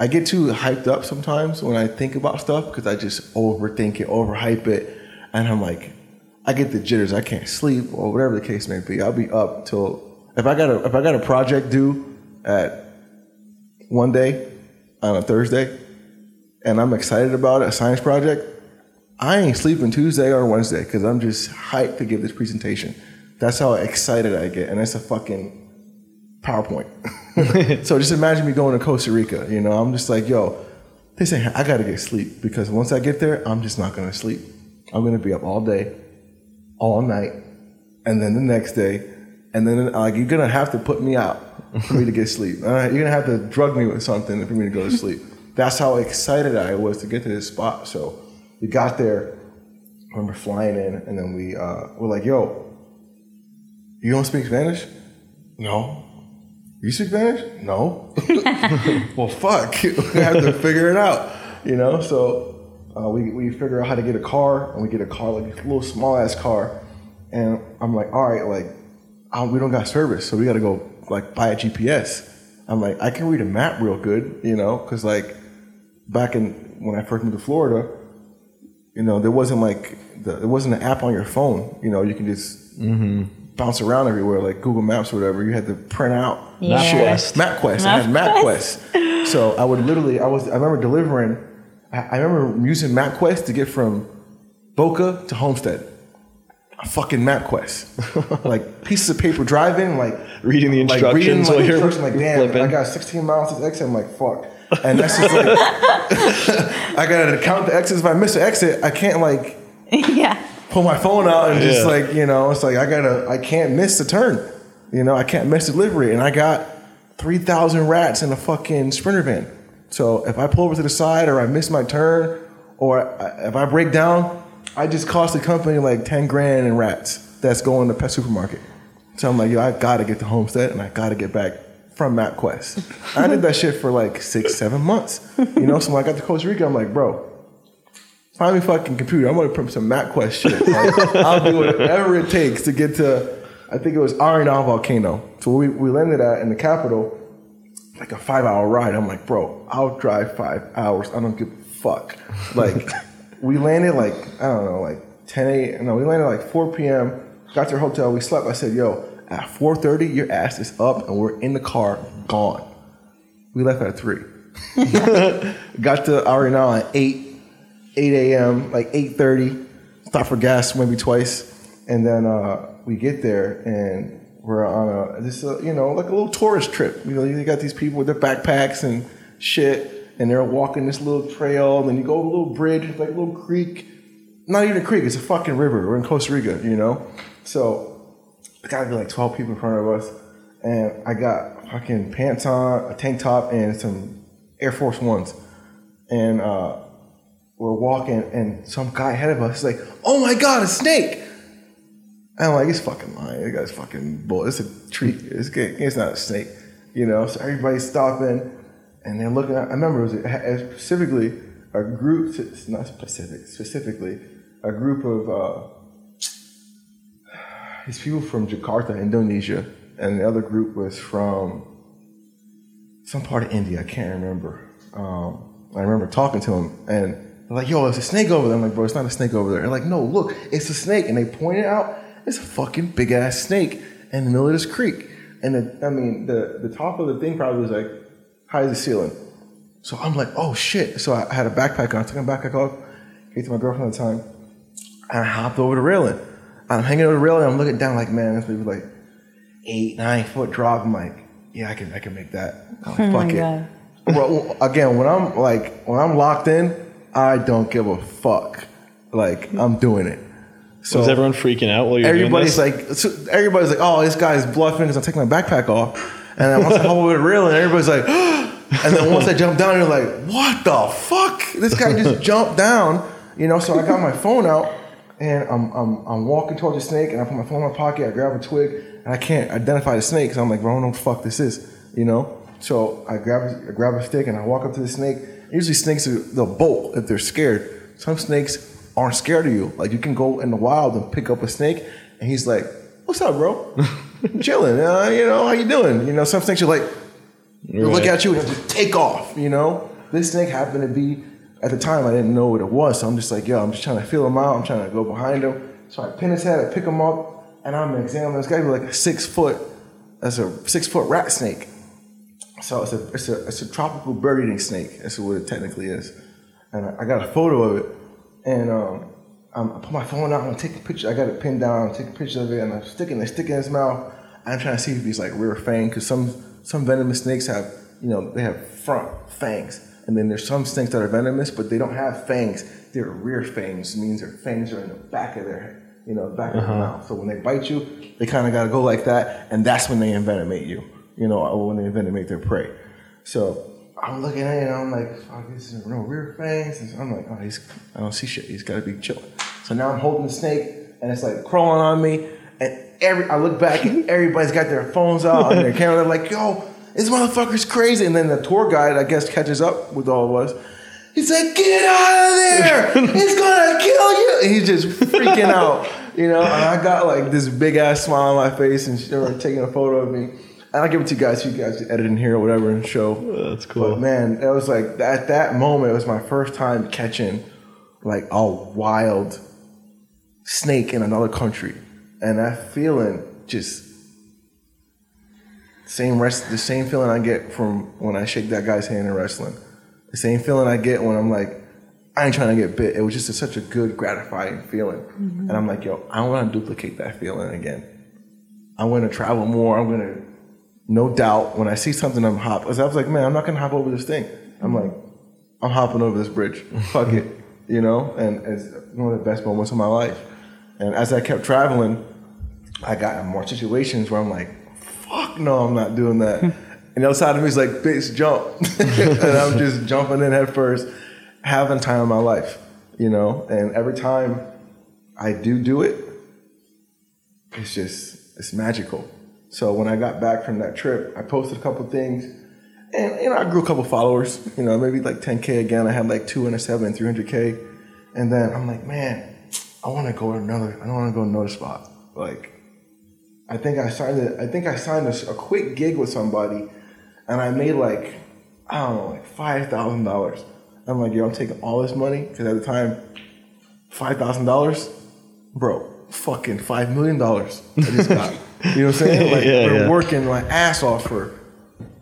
D: I get too hyped up sometimes when I think about stuff because I just overthink it, overhype it, and I'm like, I get the jitters. I can't sleep or whatever the case may be. I'll be up till if I got a if I got a project due at one day on a Thursday, and I'm excited about it, a science project. I ain't sleeping Tuesday or Wednesday because I'm just hyped to give this presentation. That's how excited I get, and it's a fucking PowerPoint. so just imagine me going to Costa Rica. You know, I'm just like, yo, this ain't. I gotta get sleep because once I get there, I'm just not gonna sleep. I'm gonna be up all day, all night, and then the next day, and then like you're gonna have to put me out for me to get sleep. All right, you're gonna have to drug me with something for me to go to sleep. That's how excited I was to get to this spot. So we got there. I remember flying in, and then we uh, were like, "Yo, You don't speak Spanish? No. You speak Spanish? No. well, fuck. we have to figure it out, you know? So uh, we, we figure out how to get a car, and we get a car, like a little small ass car. And I'm like, all right, like, we don't got service, so we got to go, like, buy a GPS. I'm like, I can read a map real good, you know? Because, like, back in when I first moved to Florida, you know, there wasn't like, the, there wasn't an app on your phone, you know, you can just bounce around everywhere, like Google Maps or whatever. You had to print out
A: Yeah.
D: shit. MapQuest. I had MapQuest. so I would literally, I was, I remember delivering, I, I remember using MapQuest to get from Boca to Homestead. A fucking MapQuest. like pieces of paper driving, like
B: Reading the
D: like reading
B: instructions
D: like
B: while you're
D: instructions, like damn,
B: flipping.
D: I got 16 miles to exit. I'm like fuck, and that's just like I gotta count the exits. If I miss an exit, I can't like
A: yeah.
D: Pull my phone out and just
B: Yeah.
D: like you know it's like i gotta i can't miss the turn. You know i can't miss delivery. And i got 3000 rats in a fucking sprinter van. So if i pull over to the side or i miss my turn or if i break down i just cost the company like 10 grand in rats that's going to pet supermarket. So i'm like yo i gotta get to homestead and i gotta get back from mapquest. I did that shit for like six seven months. You know so when i got to costa rica i'm like bro Find me fucking computer. I'm gonna put some shit. Like, I'll do whatever it takes to get to. I think it was Arenal volcano. So we we landed at in the capital, like a five hour ride. I'm like, bro, I'll drive five hours. I don't give a fuck. Like, we landed like I don't know, like 10 a. No, we landed like 4 p.m. Got to our hotel. We slept. I said, yo, at 4:30, your ass is up, and we're in the car, gone. We left at three. Got to Arenal at eight. 8 a.m., like 8.30, stop for gas maybe twice. And then uh, we get there and we're on a, this, uh, you know, like a little tourist trip. You know, you got these people with their backpacks and shit, and they're walking this little trail. And then you go over a little bridge, it's like a little creek. Not even a creek, it's a fucking river. We're in Costa Rica, you know? So there gotta be like 12 people in front of us. And I got fucking pants on, a tank top, and some Air Force Ones. And uh, we're walking, and some guy ahead of us is like, "Oh my god, a snake!" And I'm like, "He's fucking lying. This guy's fucking bull. It's a tree. It's, it's not a snake, you know." So everybody's stopping, and they're looking. At, I remember it was specifically a group, it's not specific, specifically a group of uh, these people from Jakarta, Indonesia, and the other group was from some part of India. I can't remember. Um, I remember talking to them, and they're like, "Yo, it's a snake over there." I'm like, "Bro, it's not a snake over there." They're like, "No, look, it's a snake," and they pointed out it's a fucking big ass snake in the middle of this creek. And the, I mean, the the top of the thing probably was like high as the ceiling. So I'm like, "Oh shit!" So I had a backpack on. I took my backpack off, gave it to my girlfriend at the time, and I hopped over the railing. I'm hanging over the railing. I'm looking down, like, man, this maybe like eight, nine foot drop. I'm like, yeah, I can, I can make that. I'm like,
A: Oh my
D: fuck it.
A: God.
D: Bro, again, when I'm like, when I'm locked in, I don't give a fuck. Like, I'm doing it. So
B: Was everyone freaking out while you're
D: everybody's
B: doing this?
D: like, so everybody's like, oh, this guy's bluffing because I'm taking my backpack off. And then once I hop over the and everybody's like, and then once I jump down, you're like, what the fuck? This guy just jumped down, you know. So I got my phone out and I'm, I'm, I'm walking towards the snake and I put my phone in my pocket. I grab a twig and I can't identify the snake. So I'm like, bro, I don't know what the fuck this is, you know. So I grab, I grab a stick and I walk up to the snake. Usually snakes they'll bolt if they're scared. Some snakes aren't scared of you. Like you can go in the wild and pick up a snake, and he's like, "What's up, bro? Chilling. Uh, you know how you doing? You know some snakes are like, they look at you and just take off. You know this snake happened to be at the time I didn't know what it was, so I'm just like, yo, I'm just trying to feel him out. I'm trying to go behind him. So I pin his head, I pick him up, and I'm examining this guy. Be like a six foot, that's a six foot rat snake. So it's a it's a it's a tropical bird eating snake. That's what it technically is. And I, I got a photo of it, and um, I'm, I put my phone out. I'm taking pictures. I got it pinned down. I'm taking pictures of it, and I'm sticking it, sticking in his mouth. I'm trying to see if he's like rear fang, because some some venomous snakes have you know they have front fangs, and then there's some snakes that are venomous, but they don't have fangs. They're rear fangs. means their fangs are in the back of their head, you know, back of their mouth. So when they bite you, they kind of got to go like that, and that's when they envenomate you. You know, when they envenomate their prey. So I'm looking at it and I'm like, fuck, this is no rear fangs. And I'm like, oh, he's, I don't see shit. He's got to be chilling. So now I'm holding the snake and it's like crawling on me. And every I look back and everybody's got their phones out and their camera. They're like, "Yo, this motherfucker's crazy!" And then the tour guide, I guess, catches up with all of us. He's like, "Get out of there! He's gonna kill you!" And he's just freaking out, you know. And I got like this big ass smile on my face, and they were taking a photo of me. And I'll give it to you guys, so you guys can edit in here or whatever and show.
B: That's cool.
D: But man, it was like at that moment, it was my first time catching like a wild snake in another country, and that feeling just same rest, the same feeling I get from when I shake that guy's hand in wrestling, the same feeling I get when I'm like, I ain't trying to get bit. It was just a, such a good, gratifying feeling, mm-hmm. and I'm like, yo, I want to duplicate that feeling again. I'm going to travel more. I'm going to, no doubt, when I see something, I'm hop. I was like, man, I'm not going to hop over this thing. I'm like, I'm hopping over this bridge. Fuck it, you know. And it's one of the best moments of my life. And as I kept traveling, I got in more situations where I'm like, fuck no, I'm not doing that. and the other side of me is like, bitch, jump. and I'm just jumping in head first, having time of my life, you know. And every time I do do it, it's just it's magical. So when I got back from that trip, I posted a couple things, and you know I grew a couple followers. You know, maybe like 10k again. I had like two and a seven, 300k, and then I'm like, man, I want to go to another. I don't want to go to another spot. Like, I think I signed it. I think I signed a, a quick gig with somebody, and I made like I don't know, like five thousand dollars. I'm like, yo, I'm taking all this money because at the time, five thousand dollars, bro, fucking five million dollars. I just got. You know what I'm saying? Like
B: Yeah,
D: we're
B: yeah.
D: working my ass off for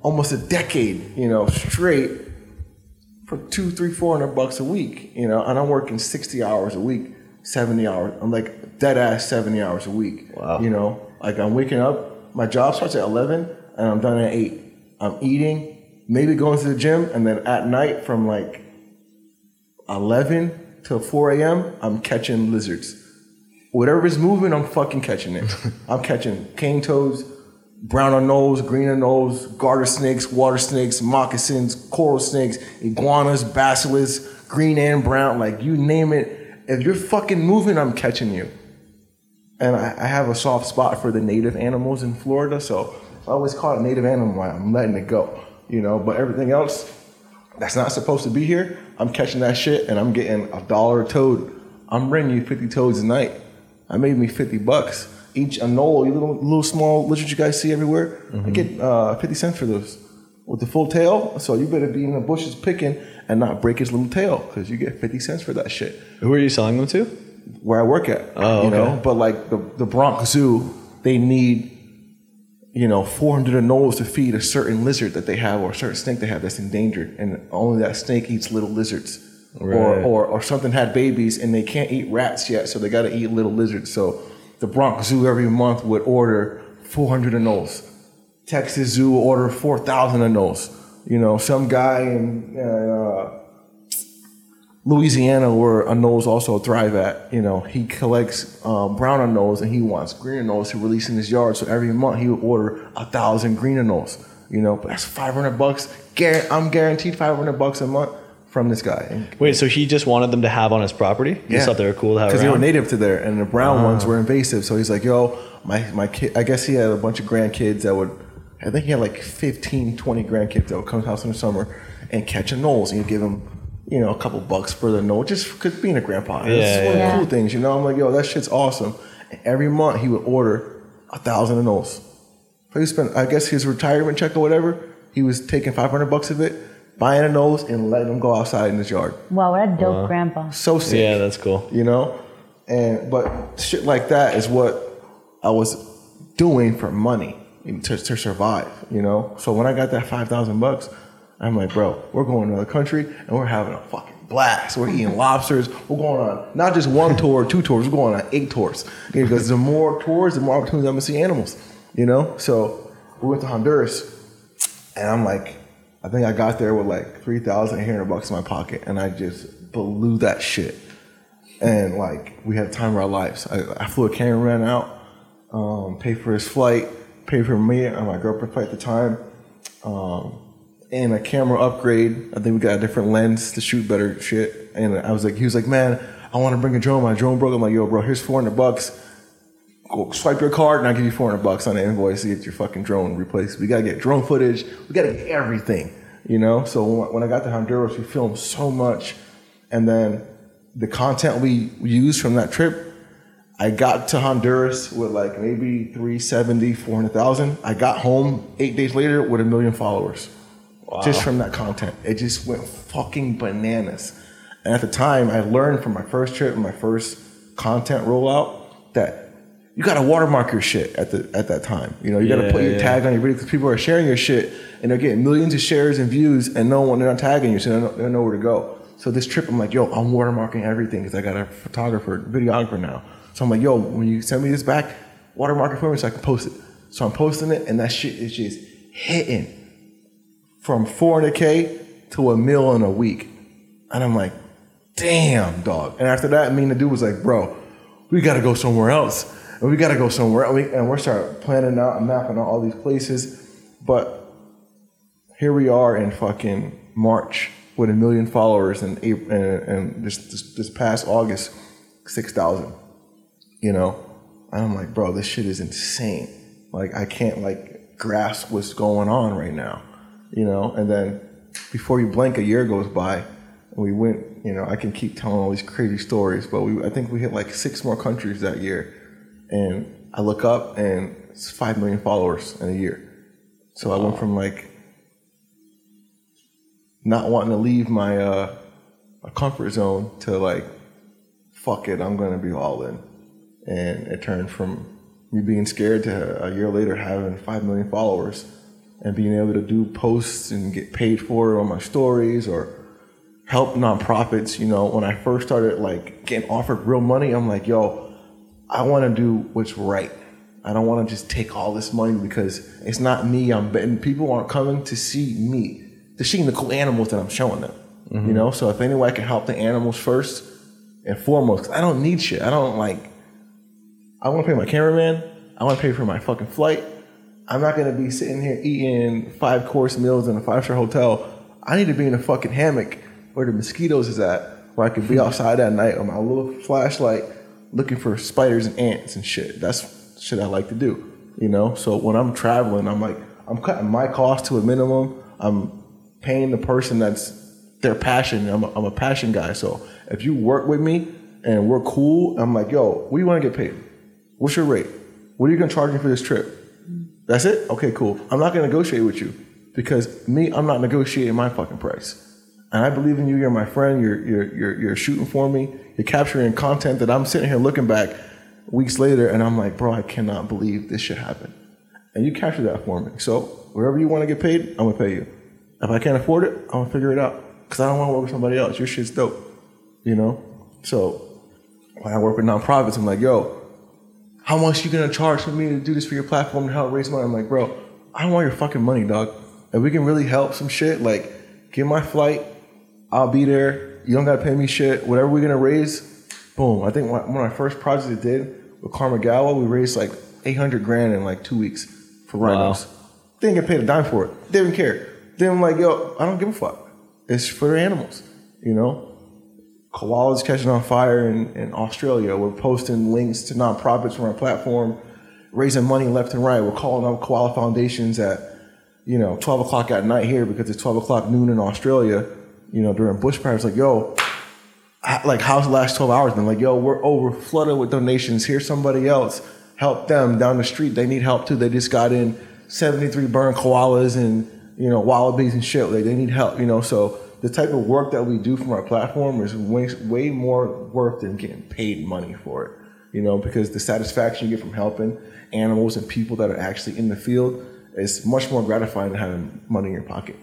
D: almost a decade, you know, straight for two, three, four hundred bucks a week, you know, and I'm working sixty hours a week, seventy hours. I'm like dead ass seventy hours a week.
B: Wow.
D: You know, like I'm waking up, my job starts at eleven, and I'm done at eight. I'm eating, maybe going to the gym, and then at night from like eleven till four a.m. I'm catching lizards. Whatever is moving, I'm fucking catching it. I'm catching cane toads, brown anoles, green anoles, garter snakes, water snakes, moccasins, coral snakes, iguanas, basilisks, green and brown, like you name it. If you're fucking moving, I'm catching you. And I, I have a soft spot for the native animals in Florida, so I always call it a native animal. I'm letting it go, you know. But everything else that's not supposed to be here, I'm catching that shit, and I'm getting a dollar a toad. I'm bringing you 50 toads a night. I made me 50 bucks each. A knoll, you little little small lizards you guys see everywhere. I get uh, 50 cents for those with the full tail. So you better be in the bushes picking and not break his little tail because you get 50 cents for that shit
B: Who are you selling them to?
D: where I work at.
B: Oh,
D: you know, but like the the Bronx Zoo, they need you know 400 anoles to feed a certain lizard that they have or a certain snake they have that's endangered, and only that snake eats little lizards. Or,
B: Right.
D: or or something had babies and they can't eat rats yet, so they got to eat little lizards. So the Bronx Zoo every month would order 400 anoles. Texas Zoo will order 4,000 anoles. You know, some guy in uh, Louisiana, where anoles also thrive at, you know, he collects um, brown anoles and he wants green anoles to release in his yard. So every month he would order a thousand green anoles. You know, but that's 500 bucks. I'm guaranteed 500 bucks a month from this guy.
B: Wait, so he just wanted them to have on his property? He just thought they were cool to have
D: because they were native to there, and the brown ones ah. were invasive. So he's like, "Yo, my my kid." I guess he had a bunch of grandkids that would. I think he had like 15, 20 grandkids that would come to the house in the summer and catch anoles, and you give them, you know, a couple bucks for the nose, just because being a grandpa. It's
B: Yeah,
D: one of the cool things, you know. I'm like, "Yo, that shit's awesome." And every month he would order a thousand of those. He spent, I guess, his retirement check or whatever. He was taking 500 bucks of it, buying anoles, and letting them go outside in his yard.
A: Wow, what a dope grandpa.
D: So sick
B: Yeah, that's cool.
D: you know? And but shit like that is what i was doing for money to, to survive you know? So when i got that 5000 bucks i'm like bro we're going to another country and we're having a fucking blast. We're eating lobsters. We're going on not just one tour two tours. We're going on eight tours. Because the more tours the more opportunities i'm going to see animals you know? So we went to honduras and i'm like i think i got there with like 3800 bucks in my pocket and i just blew that shit and like we had time of our lives. I, I flew a cameraman out, um, paid for his flight, paid for me and my girlfriend flight at the time, um, and a camera upgrade. I think we got a different lens to shoot better shit. And I was like, he was like, man, I want to bring a drone. My drone broke. I'm like, yo, bro, here's 400 bucks. Go swipe your card and I'll give you 400 bucks on the invoice to get your fucking drone replaced. We gotta get drone footage. We gotta get everything, you know? So when- when I got to Honduras, we filmed so much. And then the content we used from that trip, I got to Honduras with like maybe 370, 400,000. I got home eight days later with a million followers. Just from that content. It just went fucking bananas. And at the time, I learned from my first trip and my first content rollout that you gotta watermark your shit at the at that time. You know, you gotta
B: Yeah,
D: put your
B: yeah.
D: tag on your video because people are sharing your shit and they're getting millions of shares and views and no one they're not tagging you, so they don't, they don't know where to go. So this trip, I'm like, yo, I'm watermarking everything because I got a photographer, videographer now. So I'm like, yo, when you send me this back, watermark it for me so I can post it. So I'm posting it, and that shit is just hitting from 400k to a mil in a week, and I'm like, damn, dog. And after that, me and the dude was like, bro, we got to go somewhere else, and we got to go somewhere, else. and we're start planning out and mapping out all these places, but here we are in fucking March with a million followers, and and, and this, this this past August, six thousand. You know, and I'm like, bro, this shit is insane. Like, I can't like grasp what's going on right now. You know, and then before you blink, a year goes by, and we went. You know, I can keep telling all these crazy stories, but we I think we hit like six more countries that year, and I look up and it's five million followers in a year. So I went from like not wanting to leave my uh, comfort zone to like, fuck it, I'm gonna be all in. And it turned from me being scared to a year later having five million followers and being able to do posts and get paid for on my stories or help nonprofits. You know, when I first started like getting offered real money, I'm like, yo, I want to do what's right. I don't want to just take all this money because it's not me. I'm betting people aren't coming to see me. They're seeing the cool animals that I'm showing them. You mm-hmm. know, so if any way I can help the animals first and foremost, I don't need shit. I don't like. I want to pay my cameraman. I want to pay for my fucking flight. I'm not gonna be sitting here eating five course meals in a five star hotel. I need to be in a fucking hammock where the mosquitoes is at, where I could be outside at night on my little flashlight looking for spiders and ants and shit. That's shit I like to do, you know. So when I'm traveling, I'm like, I'm cutting my cost to a minimum. I'm paying the person that's their passion. I'm a, I'm a passion guy. So if you work with me and we're cool, I'm like, yo, what do you want to get paid? What's your rate? What are you gonna charge me for this trip? That's it? Okay, cool. I'm not gonna negotiate with you because me, I'm not negotiating my fucking price. And I believe in you. You're my friend. You're you're you're, you're shooting for me. You're capturing content that I'm sitting here looking back weeks later, and I'm like, bro, I cannot believe this should happen. And you capture that for me. So wherever you want to get paid, I'm gonna pay you. If I can't afford it, I'm gonna figure it out because I don't want to work with somebody else. Your shit's dope, you know. So when I work with nonprofits, I'm like, yo, how much you gonna charge for me to do this for your platform to help raise money? I'm like, bro, I want your fucking money, dog. If we can really help some shit, like get my flight, I'll be there. You don't gotta pay me shit. Whatever we're gonna raise, boom. I think one of my first projects I did with Karmagawa, we raised like 800 grand in like two weeks for rhinos. They didn't get paid a dime for it. They didn't care. Then I'm like, yo, I don't give a fuck. It's for the animals, you know? koalas catching on fire in, in Australia. We're posting links to nonprofits from our platform, raising money left and right. We're calling up koala foundations at, you know, 12 o'clock at night here because it's 12 o'clock noon in Australia, you know, during bushfires. It's like, yo, like how's the last 12 hours been? Like, yo, we're over flooded with donations. Here's somebody else. Help them down the street. They need help too. They just got in 73 burned koalas and, you know, wallabies and shit. Like, they need help, you know, so the type of work that we do from our platform is way, way more worth than getting paid money for it. You know, because the satisfaction you get from helping animals and people that are actually in the field is much more gratifying than having money in your pocket.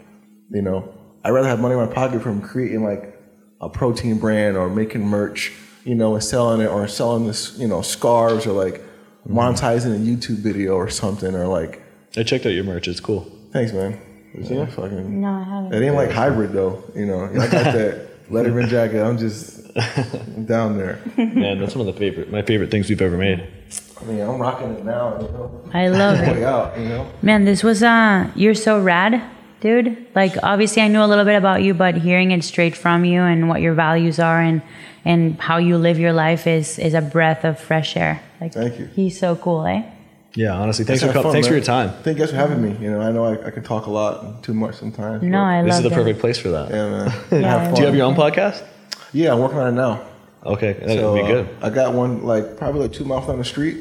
D: You know, I'd rather have money in my pocket from creating like a protein brand or making merch, you know, and selling it or selling this, you know, scarves or like monetizing a YouTube video or something or like,
B: I checked out your merch. It's cool.
D: thanks, man. Yeah, fucking.
A: No, I haven't.
D: It ain't like hybrid though, you know. I got that Letterman jacket. I'm just down there.
B: Man, that's one of the favorite my favorite things we've ever made.
D: I mean, I'm rocking it now. You know,
A: I love it.
D: out. You know.
A: Man, this was uh you're so rad, dude. Like obviously I knew a little bit about you, but hearing it straight from you and what your values are and and how you live your life is is a breath of fresh air. Like,
D: Thank you.
A: He's so cool, eh?
B: Yeah, honestly, thanks for
D: fun,
B: thanks for your time.
D: Thank you guys for having me. You know, I know I, I can talk a lot too much sometimes.
A: No,
D: but-
A: I
B: This is the
A: that.
B: perfect place for that.
D: Yeah, man.
A: Yeah,
D: Have fun.
B: Do you have your own podcast?
D: Yeah, I'm working on it now.
B: Okay, that'd
D: So,
B: be
D: uh,
B: good.
D: I got one like probably like two miles down the street.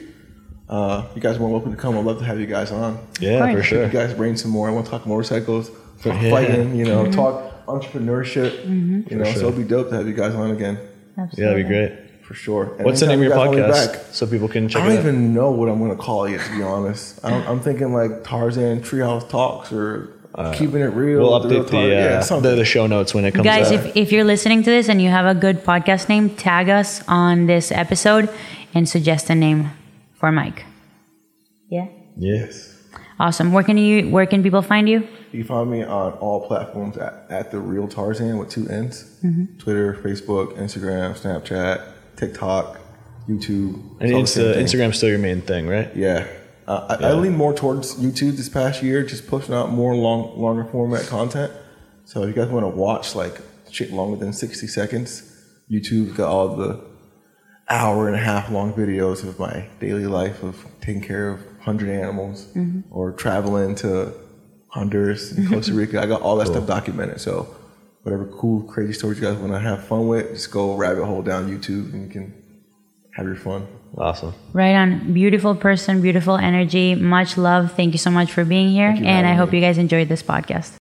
D: Uh, you guys are more welcome to come. I'd love to have you guys on.
B: Yeah,
A: Right.
B: for sure.
D: You guys bring some more. I want to talk motorcycles, talk
B: Yeah.
D: fighting, you
A: Mm-hmm.
D: know, talk entrepreneurship. You know,
B: sure.
D: so it'd be dope to have you guys on again Absolutely.
B: Yeah, that'd be great.
D: for sure. And
B: What's the name of your
D: anytime you guys want me
B: podcast so people can check
D: out.
B: I don't
D: even know what I'm going to call it, to be honest. I'm, I'm thinking like Tarzan Treehouse Talks or Keeping It Real.
B: We'll
D: The Real
B: update the, uh,
D: something.
B: the the show notes when it comes
A: Guys,
B: out.
A: if, if you're listening to this and you have a good podcast name, tag us on this episode and suggest a name for Mike. Yeah.
B: yes.
A: Awesome. Where can you where can people find you?
D: You can find me on all platforms at, at the real Tarzann with two N's. Twitter, Facebook, Instagram, Snapchat, TikTok, YouTube.
B: And
D: It's all
B: Insta. Instagram's still your main thing, right?
D: Yeah. Uh, I, I lean more towards YouTube this past year, just pushing out more long, longer format content. So if you guys want to watch like shit longer than 60 seconds, YouTube's got all the hour and a half long videos of my daily life of taking care of 100 animals mm-hmm. or traveling to Honduras and Costa Rica. I got all that stuff documented. So whatever cool, crazy stories you guys want to have fun with, just go rabbit hole down YouTube and you can have your fun.
B: Awesome.
A: Right on. Beautiful person, beautiful energy. Much love. Thank you so much for being here. And I
D: having
A: hope
D: me.
A: you guys enjoyed this podcast.